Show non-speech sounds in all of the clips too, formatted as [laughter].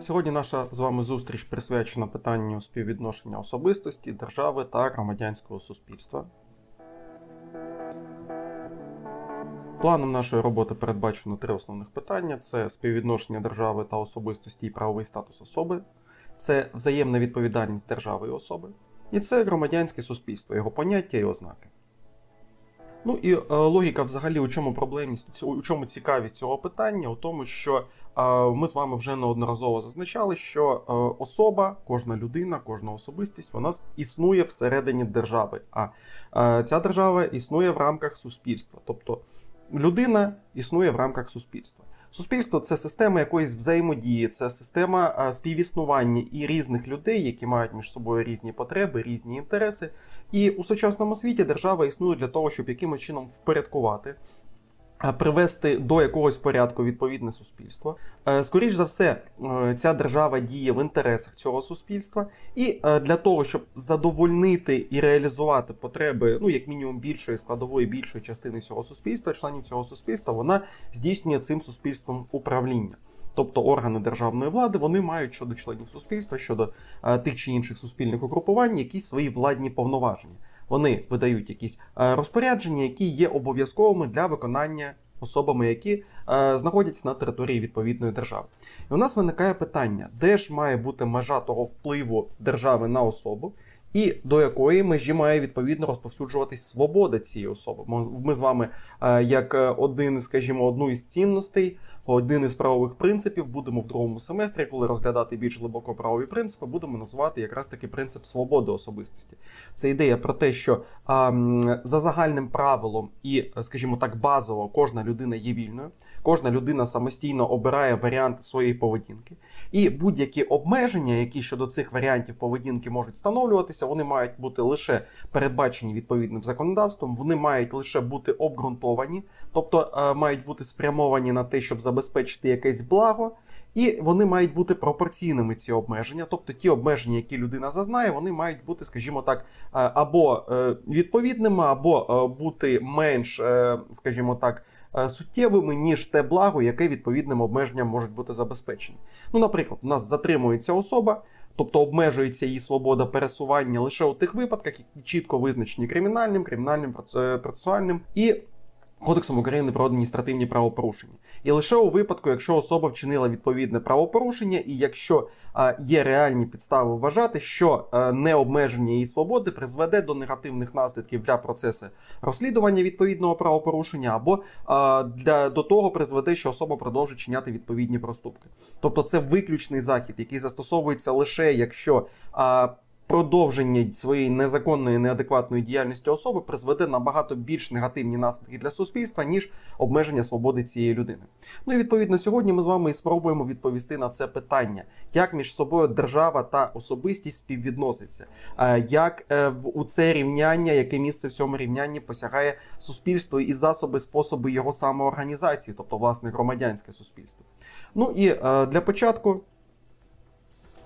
Сьогодні наша з вами зустріч присвячена питанню співвідношення особистості, держави та громадянського суспільства. Планом нашої роботи передбачено три основних питання: це співвідношення держави та особистості і правовий статус особи, це взаємна відповідальність держави і особи, і це громадянське суспільство, його поняття і ознаки. Ну і е, логіка взагалі, у чому проблемність, у чому цікавість цього питання? У тому, що е, ми з вами вже неодноразово зазначали, що е, особа, кожна людина, кожна особистість, вона існує всередині держави. А ця держава існує в рамках суспільства. Тобто людина існує в рамках суспільства. Суспільство це система якоїсь взаємодії, це система співіснування і різних людей, які мають між собою різні потреби, різні інтереси. І у сучасному світі держава існує для того, щоб якимось чином впорядкувати. А, Привести до якогось порядку відповідне суспільство. Е, Скоріш за все, е, ця держава діє в інтересах цього суспільства, і е, для того, щоб задовольнити і реалізувати потреби, ну як мінімум більшої складової, більшої частини цього суспільства, членів цього суспільства, вона здійснює цим суспільством управління. Тобто органи державної влади вони мають щодо членів суспільства, щодо е, тих чи інших суспільних угрупувань, якісь свої владні повноваження. Вони видають якісь е, розпорядження, які є обов'язковими для виконання особами, які е, знаходяться на території відповідної держави. І у нас виникає питання, де ж має бути межа того впливу держави на особу, і до якої межі має відповідно розповсюджуватись свобода цієї особи. Ми- з вами, е, як один, скажімо, одну із цінностей, один із правових принципів, будемо в другому семестрі, коли розглядати більш глибоко правові принципи, будемо називати якраз таки принцип свободи особистості. Це ідея про те, що а, за загальним правилом і, скажімо так, базово кожна людина є вільною, кожна людина самостійно обирає варіанти своєї поведінки. І будь-які обмеження, які щодо цих варіантів поведінки можуть встановлюватися, вони мають бути лише передбачені відповідним законодавством, вони мають лише бути обґрунтовані, тобто е, мають бути спрямовані на те, щоб забезпечити якесь благо. І вони мають бути пропорційними ці обмеження, тобто ті обмеження, які людина зазнає, вони мають бути, скажімо так, е, або е, відповідними, або бути менш, скажімо так, суттєвими, ніж те благо, яке відповідним обмеженням можуть бути забезпечені. Ну, наприклад, у нас затримується особа, тобто обмежується її свобода пересування лише у тих випадках, які чітко визначені кримінальним, кримінальним е, процесуальним і Кодексом України про адміністративні правопорушення. І лише у випадку, якщо особа вчинила відповідне правопорушення, і якщо є реальні підстави вважати, що необмеження її свободи призведе до негативних наслідків для процесу розслідування відповідного правопорушення, або для до того призведе, що особа продовжить чиняти відповідні проступки. Тобто це виключний захід, який застосовується лише якщо. Продовження своєї незаконної неадекватної діяльності особи призведе набагато більш негативні наслідки для суспільства, ніж обмеження свободи цієї людини. Ну і відповідно сьогодні ми з вами і спробуємо відповісти на це питання, як між собою держава та особистість співвідносяться, Е, як е, у це рівняння, яке місце в цьому рівнянні посягає суспільство і засоби, способи його самоорганізації, тобто власне громадянське суспільство. Ну і е, для початку.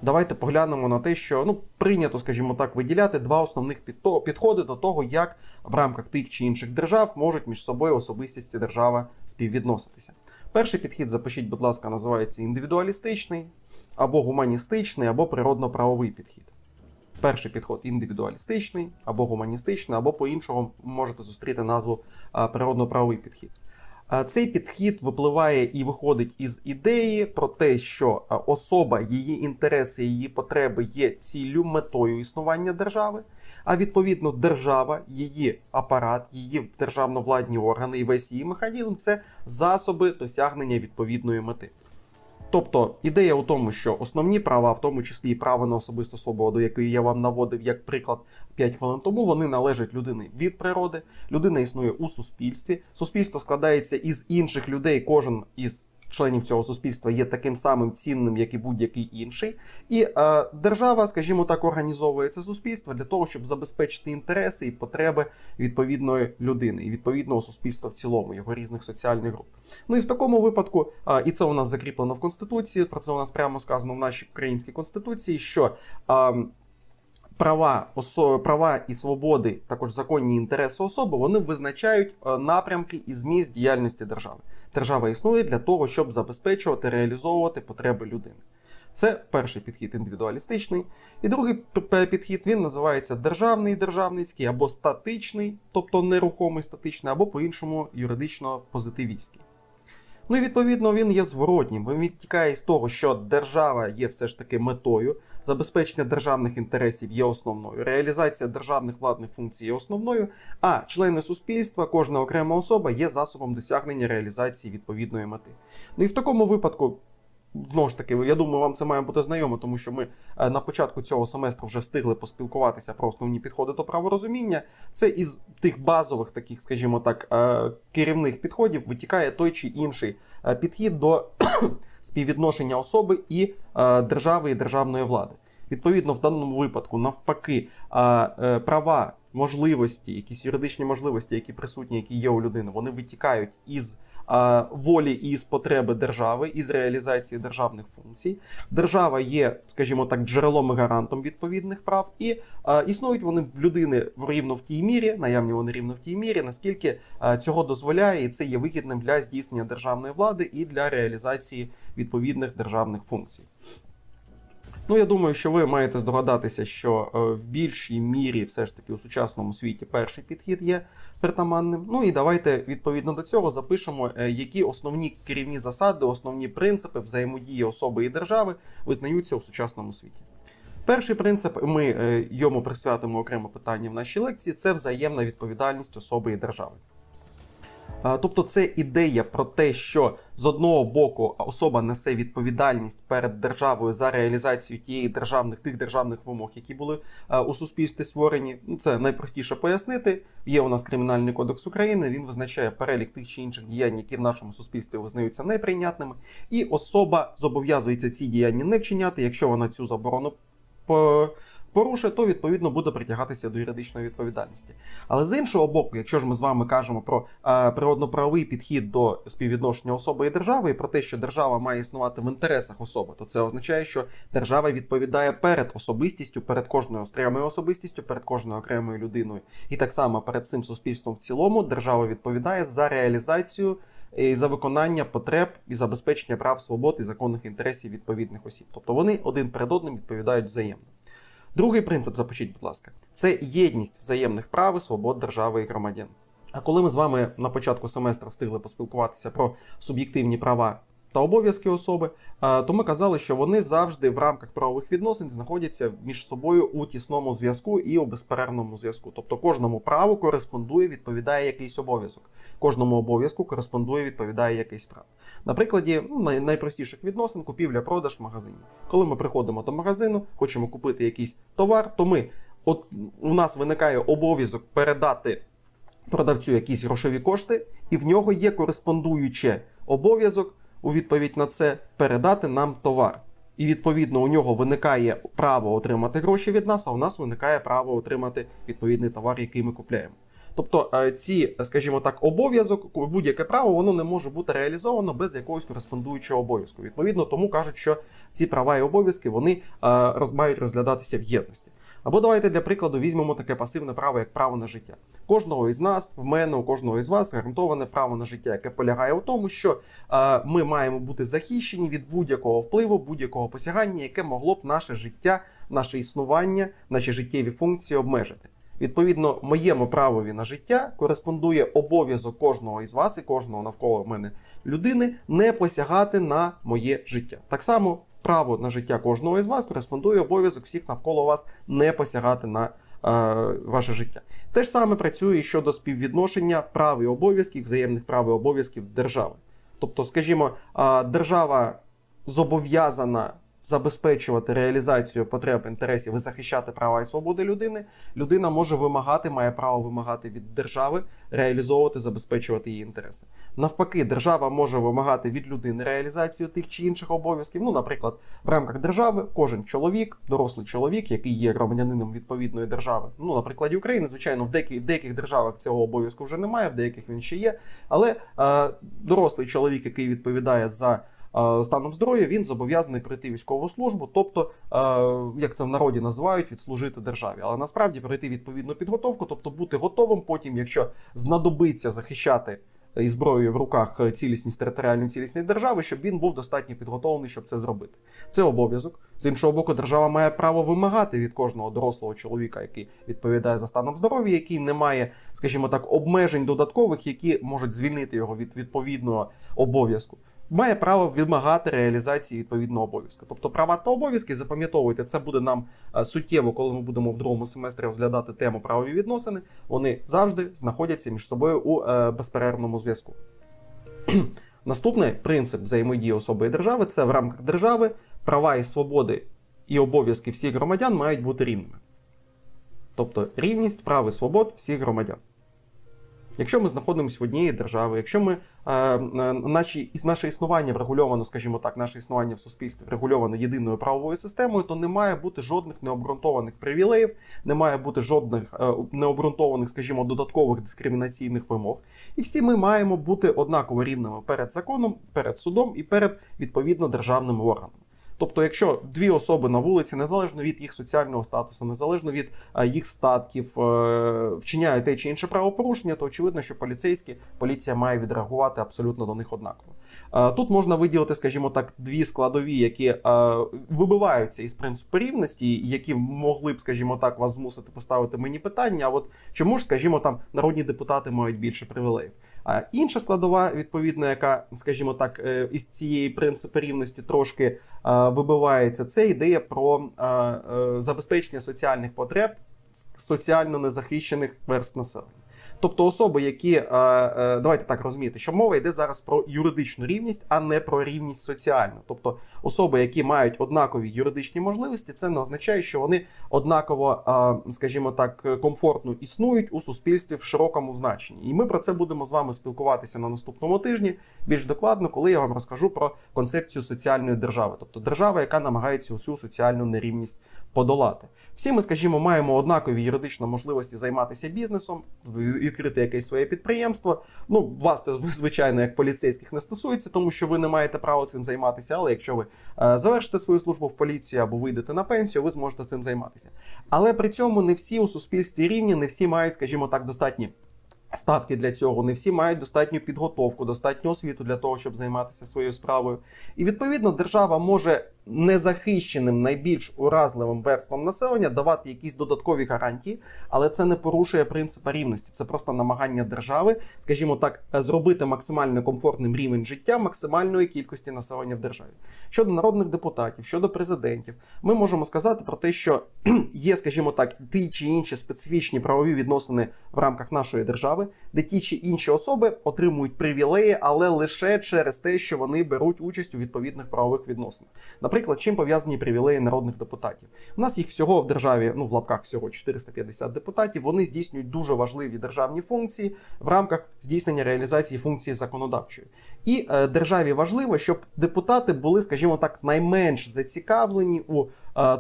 Давайте поглянемо на те, що ну прийнято, скажімо так, виділяти два основних підходи до того, як в рамках тих чи інших держав можуть між собою особистість держава співвідноситися. Перший підхід, запишіть, будь ласка, називається індивідуалістичний, або гуманістичний, або природно-правовий підхід. Перший підход індивідуалістичний, або гуманістичний, або по-іншому можете зустріти назву природно-правовий підхід. Цей підхід випливає і виходить із ідеї про те, що особа, її інтереси, її потреби є ціллю метою існування держави. А відповідно, держава, її апарат, її державно-владні органи і весь її механізм це засоби досягнення відповідної мети. Тобто ідея у тому, що основні права, в тому числі і право на особисту свободу, який я вам наводив як приклад 5 хвилин тому, вони належать людини від природи. Людина існує у суспільстві. Суспільство складається із інших людей. Кожен із членів цього суспільства є таким самим цінним, як і будь-який інший. І е, держава, скажімо так, організовує це суспільство для того, щоб забезпечити інтереси і потреби відповідної людини і відповідного суспільства в цілому, його різних соціальних груп. Ну і в такому випадку, а, і це у нас закріплено в Конституції, про це у нас прямо сказано в нашій українській конституції, що а, права, осо, права і свободи, також законні інтереси особи, вони визначають е, напрямки і зміст діяльності держави. Держава існує для того, щоб забезпечувати, реалізовувати потреби людини. Це перший підхід індивідуалістичний. І другий підхід він називається державний державницький або статичний, тобто нерухомий статичний, або по-іншому юридично позитивістський. Ну і відповідно він є зворотнім. Він відтікає з того, що держава є все ж таки метою, забезпечення державних інтересів є основною, реалізація державних владних функцій є основною, а члени суспільства, кожна окрема особа є засобом досягнення реалізації відповідної мети. Ну і в такому випадку. Знову ж таки, я думаю, вам це має бути знайомо, тому що ми е, на початку цього семестру вже встигли поспілкуватися про основні підходи до праворозуміння. Це із тих базових, таких, скажімо так, е, керівних підходів витікає той чи інший е, підхід до [clears throat] співвідношення особи і держави і державної влади. Відповідно, в даному випадку, навпаки, права, можливості, якісь юридичні можливості, які присутні, які є у людини, вони витікають із волі і з потреби держави із реалізації державних функцій. Держава є, скажімо так, джерелом і гарантом відповідних прав, і існують вони в людини рівно в тій мірі, наявні вони рівно в тій мірі, наскільки цього дозволяє, і це є вигідним для здійснення державної влади і для реалізації відповідних державних функцій. Ну, я думаю, що ви маєте здогадатися, що е, в більшій мірі, все ж таки, у сучасному світі перший підхід є притаманним. Ну і давайте відповідно до цього запишемо, е, які основні керівні засади, основні принципи взаємодії особи і держави визнаються у сучасному світі. Перший принцип, ми е, йому присвятимо окремо питання в нашій лекції, це взаємна відповідальність особи і держави. Тобто, це ідея про те, що з одного боку особа несе відповідальність перед державою за реалізацію тієї державних тих державних вимог, які були у суспільстві створені. Ну це найпростіше пояснити. Є у нас кримінальний кодекс України. Він визначає перелік тих чи інших діянь, які в нашому суспільстві визнаються неприйнятними, і особа зобов'язується ці діяння не вчиняти, якщо вона цю заборону порушує, то відповідно буде притягатися до юридичної відповідальності. Але з іншого боку, якщо ж ми з вами кажемо про е, природно-правовий підхід до співвідношення особи і держави, і про те, що держава має існувати в інтересах особи, то це означає, що держава відповідає перед особистістю, перед кожною окремою особистістю, перед кожною окремою людиною, і так само перед цим суспільством в цілому держава відповідає за реалізацію. І за виконання потреб і забезпечення прав свобод і законних інтересів відповідних осіб, тобто вони один перед одним відповідають взаємно. Другий принцип, запишіть, будь ласка, це єдність взаємних прав і свобод держави і громадян. А коли ми з вами на початку семестру встигли поспілкуватися про суб'єктивні права та обов'язки особи, то ми казали, що вони завжди в рамках правових відносин знаходяться між собою у тісному зв'язку і у безперервному зв'язку. Тобто кожному праву кореспондує, відповідає якийсь обов'язок. Кожному обов'язку кореспондує, відповідає якийсь прав. На прикладі ну, найпростіших відносин купівля-продаж в магазині. Коли ми приходимо до магазину, хочемо купити якийсь товар, то ми от у нас виникає обов'язок передати продавцю якісь грошові кошти, і в нього є кореспондуючий обов'язок у відповідь на це передати нам товар. І відповідно у нього виникає право отримати гроші від нас, а у нас виникає право отримати відповідний товар, який ми купляємо. Тобто е, ці, скажімо так, обов'язок, будь-яке право, воно не може бути реалізовано без якогось кореспондуючого обов'язку. Відповідно, тому кажуть, що ці права і обов'язки вони е, мають розглядатися в єдності. Або давайте для прикладу візьмемо таке пасивне право, як право на життя. Кожного із нас, в мене, у кожного із вас гарантоване право на життя, яке полягає у тому, що е, ми маємо бути захищені від будь-якого впливу, будь-якого посягання, яке могло б наше життя, наше існування, наші життєві функції обмежити. Відповідно, моєму правові на життя кореспондує обов'язок кожного із вас і кожного навколо мене людини не посягати на моє життя. Так само право на життя кожного із вас кореспондує обов'язок всіх навколо вас не посягати на е, ваше життя. Те ж саме працює щодо співвідношення прав і обов'язків, взаємних прав і обов'язків держави. Тобто, скажімо, держава зобов'язана забезпечувати реалізацію потреб інтересів і захищати права і свободи людини, людина може вимагати, має право вимагати від держави реалізовувати, забезпечувати її інтереси. Навпаки, держава може вимагати від людини реалізацію тих чи інших обов'язків. Ну, наприклад, в рамках держави кожен чоловік, дорослий чоловік, який є громадянином відповідної держави. Ну, на прикладі України, звичайно, в деяких, в деяких державах цього обов'язку вже немає, в деяких він ще є. Але е, дорослий чоловік, який відповідає за станом здоров'я, він зобов'язаний пройти військову службу, тобто, як це в народі називають, відслужити державі. Але насправді пройти відповідну підготовку, тобто бути готовим потім, якщо знадобиться захищати і зброєю в руках цілісність територіальної цілісної держави, щоб він був достатньо підготовлений, щоб це зробити. Це обов'язок. З іншого боку, держава має право вимагати від кожного дорослого чоловіка, який відповідає за станом здоров'я, який не має, скажімо так, обмежень додаткових, які можуть звільнити його від відповідного обов'язку має право вимагати реалізації відповідного обов'язку. Тобто права та обов'язки, запам'ятовуйте, це буде нам е, суттєво, коли ми будемо в другому семестрі розглядати тему правові відносини. Вони завжди знаходяться між собою у е, безперервному зв'язку. [clears throat] Наступний принцип взаємодії особи і держави це в рамках держави права і свободи і обов'язки всіх громадян мають бути рівними. Тобто рівність прав і свобод всіх громадян. Якщо ми знаходимося в однієї держави, якщо ми е, е наші наше існування врегульовано, скажімо так, наше існування в суспільстві врегульовано єдиною правовою системою, то не має бути жодних необґрунтованих привілеїв, не має бути жодних е, необґрунтованих, скажімо, додаткових дискримінаційних вимог. І всі ми маємо бути однаково рівними перед законом, перед судом і перед відповідно державними органами. Тобто, якщо дві особи на вулиці, незалежно від їх соціального статусу, незалежно від їх статків, е, вчиняють те чи інше правопорушення, то очевидно, що поліцейські поліція має відреагувати абсолютно до них однаково. Тут можна виділити, скажімо так, дві складові, які вибиваються із принципу рівності, які могли б, скажімо так, вас змусити поставити мені питання. А от чому ж, скажімо, там народні депутати мають більше привілеїв? А інша складова, відповідно, яка, скажімо так, е, із цієї принципу рівності трошки вибивається, це ідея про е, забезпечення соціальних потреб соціально незахищених верст населення. Тобто особи, які е, е, давайте так розуміти, що мова йде зараз про юридичну рівність, а не про рівність соціальну. Тобто особи, які мають однакові юридичні можливості, це не означає, що вони однаково, е, скажімо так, комфортно існують у суспільстві в широкому значенні. І ми про це будемо з вами спілкуватися на наступному тижні більш докладно, коли я вам розкажу про концепцію соціальної держави, тобто держава, яка намагається усю соціальну нерівність подолати. Всі ми, скажімо, маємо однакові юридичні можливості займатися бізнесом, відкрити якесь своє підприємство. Ну, вас це звичайно як поліцейських не стосується, тому що ви не маєте права цим займатися. Але якщо ви е, завершите свою службу в поліції або вийдете на пенсію, ви зможете цим займатися. Але при цьому не всі у суспільстві рівні, не всі мають, скажімо так, достатні. Статки для цього не всі мають достатню підготовку, достатню освіту для того, щоб займатися своєю справою. І відповідно держава може незахищеним, найбільш уразливим верствам населення давати якісь додаткові гарантії, але це не порушує принципа рівності. Це просто намагання держави, скажімо так, зробити максимально комфортним рівень життя максимальної кількості населення в державі. Щодо народних депутатів, щодо президентів, ми можемо сказати про те, що [clears throat] є, скажімо так, ті чи інші специфічні правові відносини в рамках нашої держави, де ті чи інші особи отримують привілеї, але лише через те, що вони беруть участь у відповідних правових відносинах. Наприклад, чим пов'язані привілеї народних депутатів. У нас їх всього в державі, ну в лапках всього 450 депутатів. Вони здійснюють дуже важливі державні функції в рамках здійснення реалізації функції законодавчої. І е, державі важливо, щоб депутати були, скажімо так, найменш зацікавлені у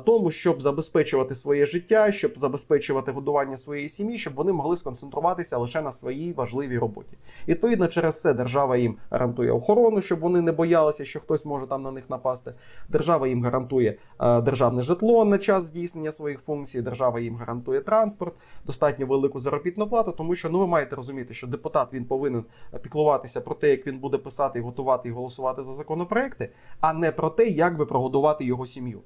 тому, щоб забезпечувати своє життя, щоб забезпечувати годування своєї сім'ї, щоб вони могли сконцентруватися лише на своїй важливій роботі. Відповідно, через це держава їм гарантує охорону, щоб вони не боялися, що хтось може там на них напасти. Держава їм гарантує е, державне житло на час здійснення своїх функцій. Держава їм гарантує транспорт, достатньо велику заробітну плату, тому що ну ви маєте розуміти, що депутат він повинен піклуватися про те, як він буде писати, готувати і голосувати за законопроекти, а не про те, як би прогодувати його сім'ю.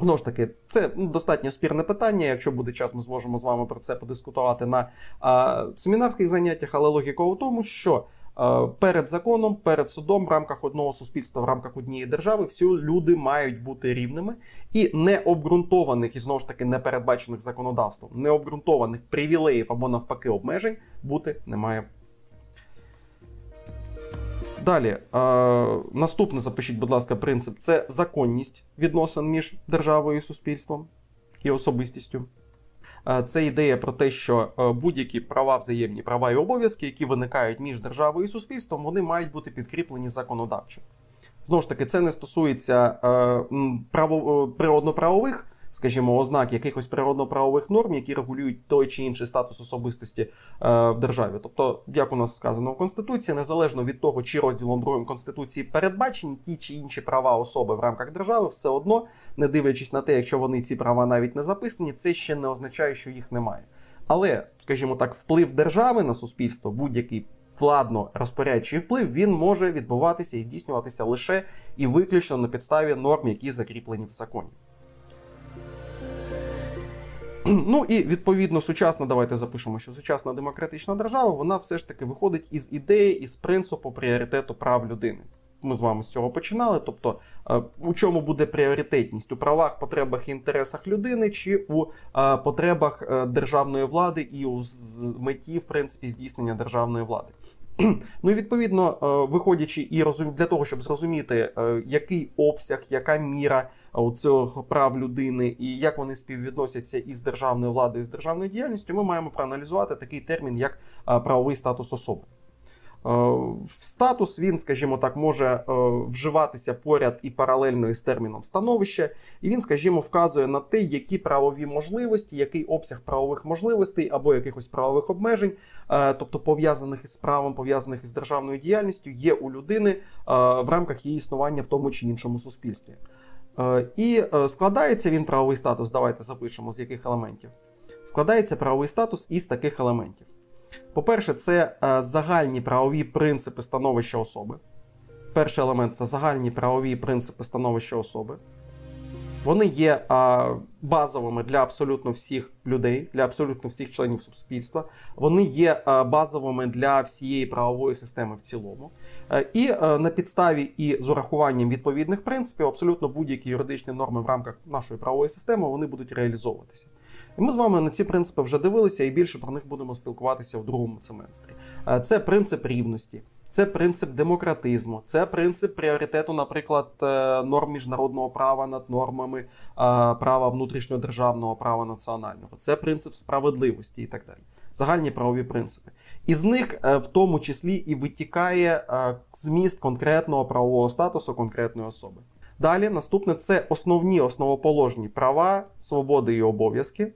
Знову ж таки, це достатньо спірне питання. Якщо буде час, ми зможемо з вами про це подискутувати на а, семінарських заняттях, але логіка у тому, що а, перед законом, перед судом, в рамках одного суспільства, в рамках однієї держави, всі люди мають бути рівними і необґрунтованих, і знову ж таки непередбачених законодавством, необґрунтованих привілеїв або навпаки обмежень бути не має. Далі, наступне запишіть, будь ласка, принцип це законність відносин між державою і суспільством і особистістю. Це ідея про те, що будь-які права, взаємні права і обов'язки, які виникають між державою і суспільством, вони мають бути підкріплені законодавчо. Знову ж таки, це не стосується право, природно-правових скажімо, ознак якихось природно-правових норм, які регулюють той чи інший статус особистості е, в державі. Тобто, як у нас сказано в Конституції, незалежно від того, чи розділом другим Конституції передбачені ті чи інші права особи в рамках держави, все одно, не дивлячись на те, якщо вони ці права навіть не записані, це ще не означає, що їх немає. Але, скажімо так, вплив держави на суспільство, будь-який владно розпорядчий вплив він може відбуватися і здійснюватися лише і виключно на підставі норм, які закріплені в законі. Ну і відповідно сучасна, давайте запишемо, що сучасна демократична держава вона все ж таки виходить із ідеї, із принципу пріоритету прав людини. Ми з вами з цього починали. Тобто, е, у чому буде пріоритетність у правах, потребах і інтересах людини, чи у е, потребах е, державної влади і у меті, в принципі, здійснення державної влади. [clears throat] Ну і відповідно, виходячи і розум... для того, щоб зрозуміти, який обсяг, яка міра цього прав людини і як вони співвідносяться із державною владою, з державною діяльністю, ми маємо проаналізувати такий термін, як е, правовий статус особи. Е, Статус він, скажімо так, може е, вживатися поряд і паралельно із терміном становище, і він, скажімо, вказує на те, які правові можливості, який обсяг правових можливостей або якихось правових обмежень, е, тобто пов'язаних із правом, пов'язаних із державною діяльністю, є у людини е, в рамках її існування в тому чи іншому суспільстві. Е, І е, складається він правовий статус. Давайте запишемо з яких елементів. Складається правовий статус із таких елементів. По-перше, це е, загальні правові принципи становища особи. Перший елемент це загальні правові принципи становища особи. Вони є е, базовими для абсолютно всіх людей, для абсолютно всіх членів суспільства. Вони є е, базовими для всієї правової системи в цілому. Е, І е, на підставі і з урахуванням відповідних принципів абсолютно будь-які юридичні норми в рамках нашої правової системи вони будуть реалізовуватися. І ми з вами на ці принципи вже дивилися і більше про них будемо спілкуватися в другому семестрі. Е, Це принцип рівності, це принцип демократизму, це принцип пріоритету, наприклад, е, норм міжнародного права над нормами е, права внутрішньодержавного права національного. Це принцип справедливості і так далі. Загальні правові принципи. Із них е, в тому числі і витікає зміст конкретного правового статусу конкретної особи. Далі наступне це основні основоположні права, свободи і обов'язки,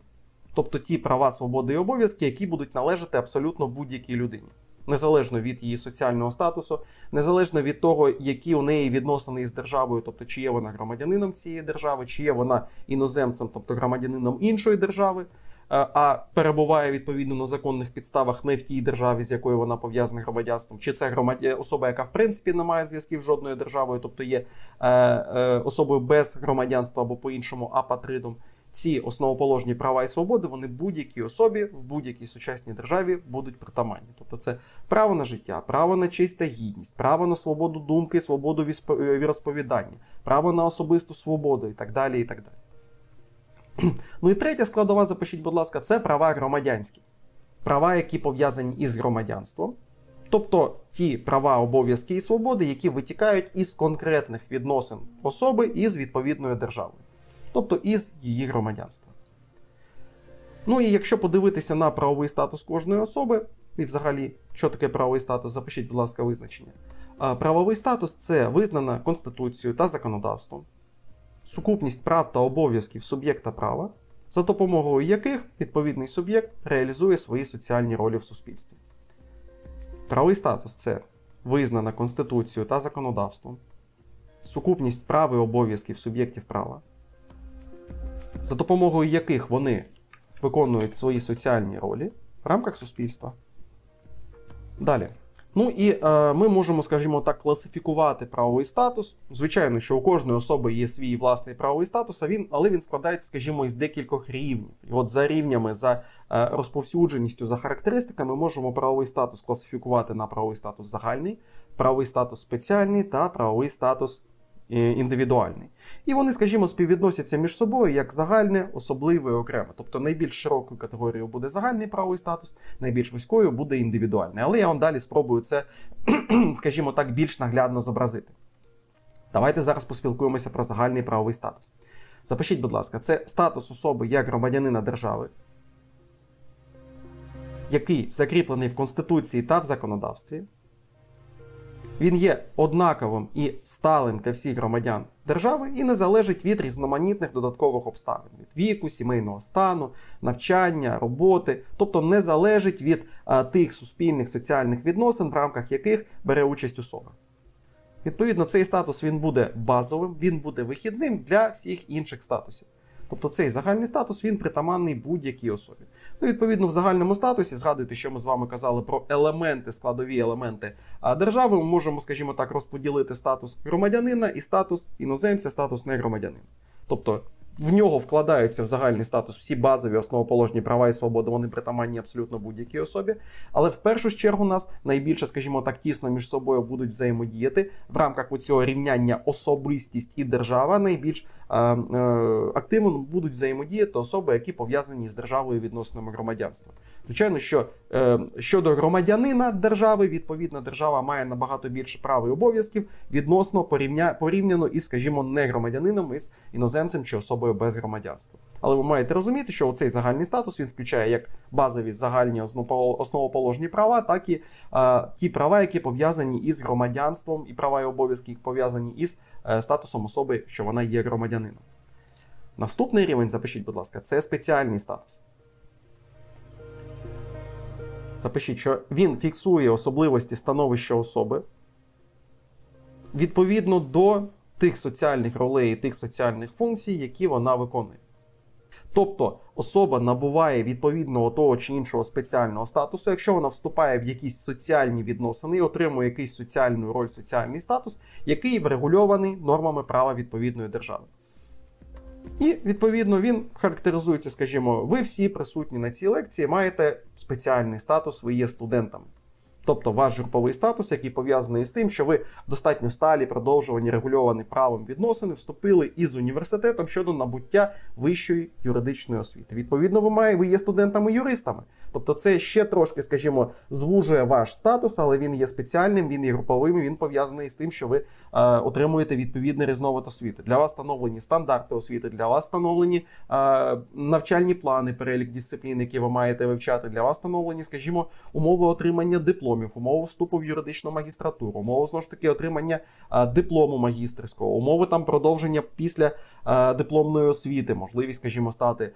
тобто ті права, свободи і обов'язки, які будуть належати абсолютно будь-якій людині, незалежно від її соціального статусу, незалежно від того, які у неї відносини із державою, тобто чи є вона громадянином цієї держави, чи є вона іноземцем, тобто громадянином іншої держави. е, А перебуває відповідно на законних підставах не в тій державі, з якою вона пов'язана громадянством, чи це громадя... особа, яка в принципі не має зв'язків з жодною державою, тобто є е, е, особою без громадянства або по-іншому апатридом. Ці основоположні права і свободи вони будь-якій особі в будь-якій сучасній державі будуть притаманні. Тобто, це право на життя, право на честь та гідність, право на свободу думки, свободу е, віросповідання, право на особисту свободу і так далі. І так далі. [clears throat] Ну і третя складова, запишіть, будь ласка, це права громадянські, права, які пов'язані із громадянством. Тобто ті права, обов'язки і свободи, які витікають із конкретних відносин особи із відповідною державою, тобто із її громадянства. Ну і якщо подивитися на правовий статус кожної особи, і взагалі, що таке правовий статус, запишіть, будь ласка, визначення. Правовий статус це визнана Конституцією та законодавством, сукупність прав та обов'язків суб'єкта права, за допомогою яких відповідний суб'єкт реалізує свої соціальні ролі в суспільстві. Правовий статус це визнана Конституцією та законодавством, сукупність прав і обов'язків суб'єктів права, за допомогою яких вони виконують свої соціальні ролі в рамках суспільства. Далі. Ну і е, ми можемо, скажімо так, класифікувати правовий статус. Звичайно, що у кожної особи є свій власний правовий статус, а він, але він складається, скажімо, із декількох рівнів. І от за рівнями, за е, розповсюдженістю, за характеристиками, можемо правовий статус класифікувати на правовий статус загальний, правовий статус спеціальний та правовий статус індивідуальний. І вони, скажімо, співвідносяться між собою як загальне, особливе і окреме. Тобто найбільш широкою категорією буде загальний правовий статус, найбільш вузькою буде індивідуальний. Але я вам далі спробую це, [clears throat] скажімо так, більш наглядно зобразити. Давайте зараз поспілкуємося про загальний правовий статус. Запишіть, будь ласка, це статус особи як громадянина держави, який закріплений в Конституції та в законодавстві. Він є однаковим і сталим для всіх громадян держави і не залежить від різноманітних додаткових обставин від віку, сімейного стану, навчання, роботи, тобто не залежить від а, тих суспільних соціальних відносин, в рамках яких бере участь особа. Відповідно, цей статус він буде базовим, він буде вихідним для всіх інших статусів. Тобто цей загальний статус він притаманний будь-якій особі. Ну, відповідно, в загальному статусі згадуйте, що ми з вами казали про елементи, складові елементи держави. Ми можемо, скажімо так, розподілити статус громадянина і статус іноземця, статус негромадянина. Тобто в нього вкладаються в загальний статус всі базові основоположні права і свободи, вони притаманні абсолютно будь-якій особі. Але в першу чергу нас найбільше, скажімо так, тісно між собою будуть взаємодіяти в рамках цього рівняння особистість і держава. Найбільш е, е, активно будуть взаємодіяти особи, які пов'язані з державою відносинами громадянства. Звичайно, що е, щодо громадянина держави, відповідна держава має набагато більше прав і обов'язків відносно порівня порівняно із, скажімо, не громадянином із іноземцем чи особою особою без громадянства. Але ви маєте розуміти, що цей загальний статус він включає як базові загальні основоположні права, так і а, ті права, які пов'язані із громадянством, і права і обов'язки які пов'язані із е, статусом особи, що вона є громадянином. Наступний рівень, запишіть, будь ласка, це спеціальний статус. Запишіть, що він фіксує особливості становища особи відповідно до тих соціальних ролей і тих соціальних функцій, які вона виконує. Тобто особа набуває відповідного того чи іншого спеціального статусу, якщо вона вступає в якісь соціальні відносини і отримує якийсь соціальну роль, соціальний статус, який врегульований нормами права відповідної держави. І, відповідно, він характеризується, скажімо, ви всі присутні на цій лекції маєте спеціальний статус, ви є студентами. Тобто ваш груповий статус, який пов'язаний з тим, що ви достатньо сталі, продовжувані, регульовані правом відносини, вступили із університетом щодо набуття вищої юридичної освіти. Відповідно, ви має, ви є студентами-юристами. Тобто, це ще трошки, скажімо, звужує ваш статус, але він є спеціальним, він є груповим. Він пов'язаний з тим, що ви е, отримуєте відповідний різновид освіти. Для вас встановлені стандарти освіти, для вас встановлені е, навчальні плани, перелік дисциплін, які ви маєте вивчати. Для вас встановлені, скажімо, умови отримання диплому дипломів, умови вступу в юридичну магістратуру, умови знову ж таки отримання диплому магістерського, умови там продовження після дипломної освіти, можливість, скажімо, стати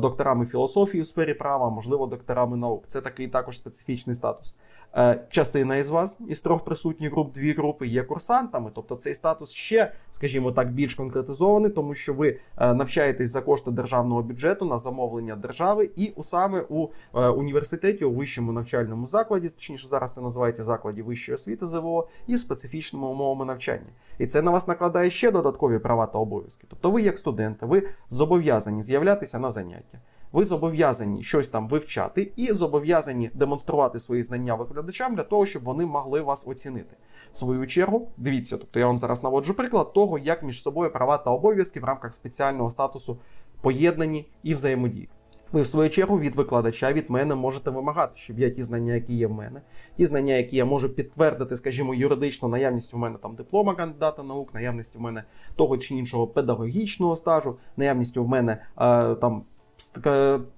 докторами філософії в сфері права, можливо, докторами наук. Це такий також специфічний статус. Е, частина із вас із трьох присутніх груп, дві групи є курсантами, тобто цей статус ще, скажімо так, більш конкретизований, тому що ви е, навчаєтесь за кошти державного бюджету на замовлення держави, і у саме у е, університеті, у вищому навчальному закладі, точніше зараз це називається закладі вищої освіти ЗВО, із специфічними умовами навчання. І це на вас накладає ще додаткові права та обов'язки. Тобто, ви, як студенти, ви зобов'язані з'являтися на заняття ви зобов'язані щось там вивчати і зобов'язані демонструвати свої знання викладачам для того, щоб вони могли вас оцінити. В свою чергу, дивіться, тобто я вам зараз наводжу приклад того, як між собою права та обов'язки в рамках спеціального статусу поєднані і взаємодіють. Ви, в свою чергу, від викладача, від мене можете вимагати, щоб я ті знання, які є в мене, ті знання, які я можу підтвердити, скажімо, юридично, наявність у мене там диплома кандидата наук, наявність у мене того чи іншого педагогічного стажу, наявність у мене е, там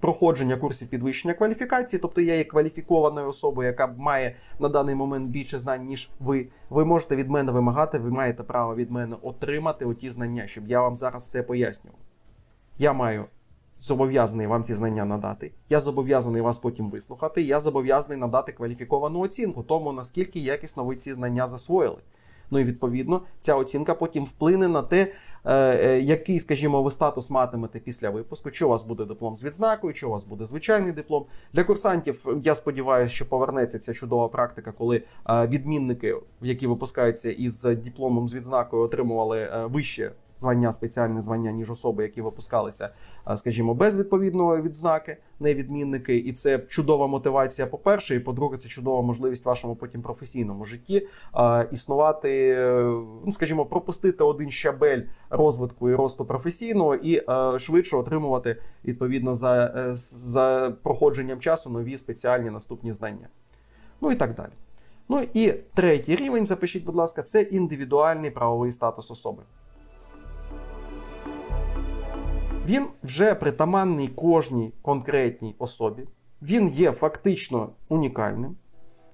проходження курсів підвищення кваліфікації, тобто я є кваліфікованою особою, яка має на даний момент більше знань, ніж ви. Ви можете від мене вимагати, ви маєте право від мене отримати оті знання, щоб я вам зараз все пояснював. Я маю зобов'язаний вам ці знання надати. Я зобов'язаний вас потім вислухати. Я зобов'язаний надати кваліфіковану оцінку, тому наскільки якісно ви ці знання засвоїли. Ну і відповідно ця оцінка потім вплине на те, який, скажімо, ви статус матимете після випуску, чи у вас буде диплом з відзнакою, чи у вас буде звичайний диплом. Для курсантів я сподіваюся, що повернеться ця чудова практика, коли е, відмінники, які випускаються із дипломом з відзнакою, отримували вище звання, спеціальне звання, ніж особи, які випускалися, скажімо, без відповідної відзнаки, невідмінники. І це чудова мотивація. По перше, і по-друге, це чудова можливість в вашому потім професійному житті існувати, ну скажімо, пропустити один щабель розвитку і росту професійного і швидше отримувати відповідно за, е, за проходженням часу нові спеціальні наступні знання. Ну і так далі. Ну і третій рівень, запишіть, будь ласка, це індивідуальний правовий статус особи. Він вже притаманний кожній конкретній особі, він є фактично унікальним,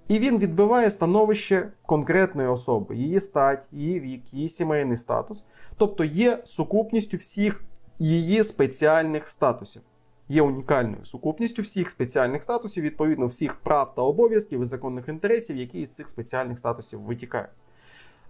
і він відбиває становище конкретної особи, її стать, її вік, її сімейний статус, тобто є сукупністю всіх її спеціальних статусів. Є унікальною сукупністю всіх спеціальних статусів, відповідно всіх прав та обов'язків і законних інтересів, які із цих спеціальних статусів витікають.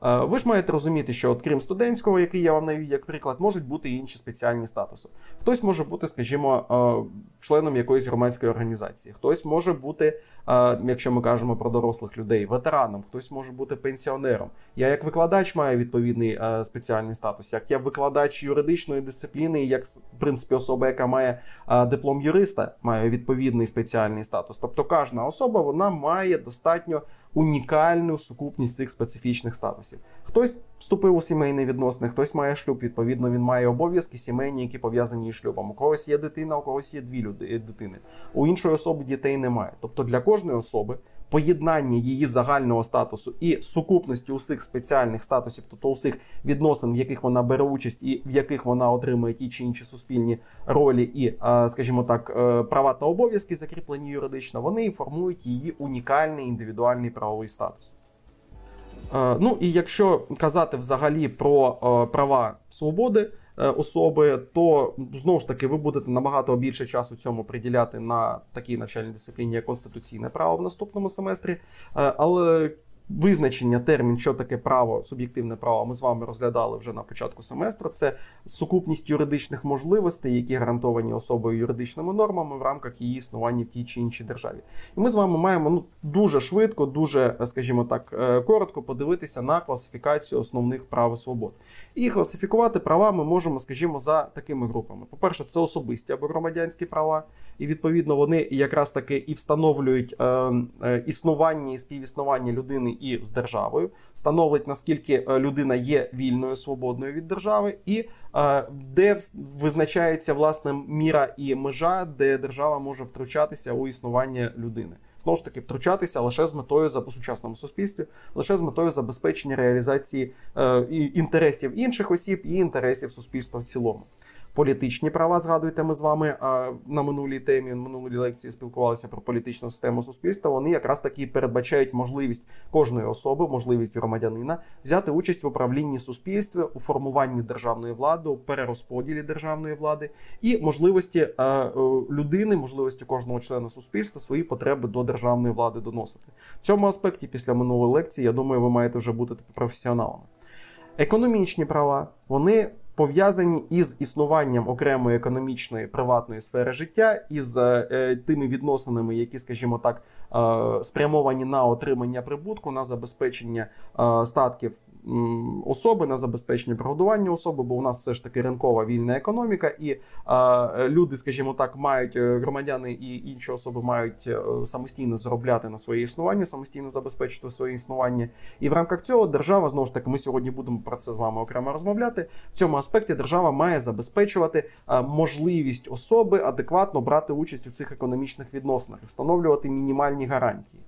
Е, Ви ж маєте розуміти, що от крім студентського, який я вам навів як приклад, можуть бути і інші спеціальні статуси. Хтось може бути, скажімо, е, членом якоїсь громадської організації, хтось може бути, е, якщо ми кажемо про дорослих людей, ветераном, хтось може бути пенсіонером. Я як викладач маю відповідний е, спеціальний статус, як я викладач юридичної дисципліни, як в принципі особа, яка має е, диплом юриста, має відповідний спеціальний статус. Тобто кожна особа вона має достатньо унікальну сукупність цих специфічних статусів. Хтось вступив у сімейні відносини, хтось має шлюб. Відповідно, він має обов'язки сімейні, які пов'язані із шлюбом. У когось є дитина, у когось є дві люди, дитини. У іншої особи дітей немає. Тобто для кожної особи поєднання її загального статусу і сукупності усіх спеціальних статусів, тобто усіх відносин, в яких вона бере участь, і в яких вона отримує ті чи інші суспільні ролі, і, скажімо так, е, права та обов'язки, закріплені юридично, вони формують її унікальний індивідуальний правовий статус. Е, Ну і якщо казати взагалі про е, права свободи е, особи, то знову ж таки ви будете набагато більше часу цьому приділяти на такій навчальній дисципліні, як конституційне право в наступному семестрі. Е, Але визначення термін, що таке право, суб'єктивне право, ми з вами розглядали вже на початку семестру. Це сукупність юридичних можливостей, які гарантовані особою юридичними нормами в рамках її існування в тій чи іншій державі. І ми з вами маємо ну дуже швидко, дуже, скажімо так, е, коротко подивитися на класифікацію основних прав і свобод. І класифікувати права ми можемо, скажімо, за такими групами. По-перше, це особисті або громадянські права, і відповідно вони якраз таки і встановлюють е, е, існування і співіснування людини і з державою, встановлюють наскільки е, людина є вільною, свободною від держави, і е, де визначається власне міра і межа, де держава може втручатися у існування людини. Знову ж таки, втручатися лише з метою за сучасному суспільстві, лише з метою забезпечення реалізації е, інтересів інших осіб і інтересів суспільства в цілому. Політичні права згадуйте, ми з вами на минулій темі, минулій лекції спілкувалися про політичну систему суспільства. Вони якраз таки передбачають можливість кожної особи, можливість громадянина взяти участь в управлінні суспільства, у формуванні державної влади, у перерозподілі державної влади і можливості людини, можливості кожного члена суспільства свої потреби до державної влади доносити. В цьому аспекті, після минулої лекції, я думаю, ви маєте вже бути професіоналами. Економічні права вони пов'язані із існуванням окремої економічної приватної сфери життя, із е, тими відносинами, які, скажімо так, е, спрямовані на отримання прибутку, на забезпечення е, статків. Особи на забезпечення прогодування особи, бо у нас все ж таки ринкова вільна економіка, і а, люди, скажімо так, мають громадяни і інші особи мають самостійно заробляти на своє існування, самостійно забезпечити своє існування. І в рамках цього держава знову ж таки, ми сьогодні будемо про це з вами окремо розмовляти. В цьому аспекті держава має забезпечувати можливість особи адекватно брати участь у цих економічних відносинах встановлювати мінімальні гарантії.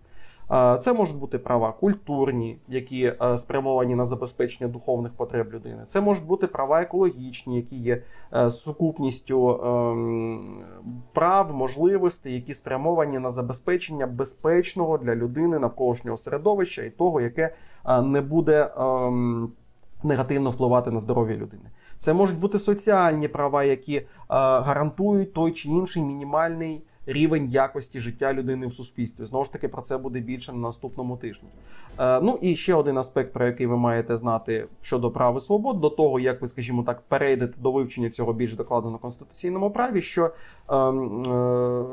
Це можуть бути права культурні, які спрямовані на забезпечення духовних потреб людини. Це можуть бути права екологічні, які є сукупністю ем, прав, можливостей, які спрямовані на забезпечення безпечного для людини навколишнього середовища і того, яке не буде ем, негативно впливати на здоров'я людини. Це можуть бути соціальні права, які гарантують той чи інший мінімальний рівень якості життя людини в суспільстві. Знову ж таки, про це буде більше на наступному тижні. Е, ну і ще один аспект, про який ви маєте знати щодо прав і свобод, до того як ви, скажімо так, перейдете до вивчення цього більш докладно на конституційному праві, що е, е,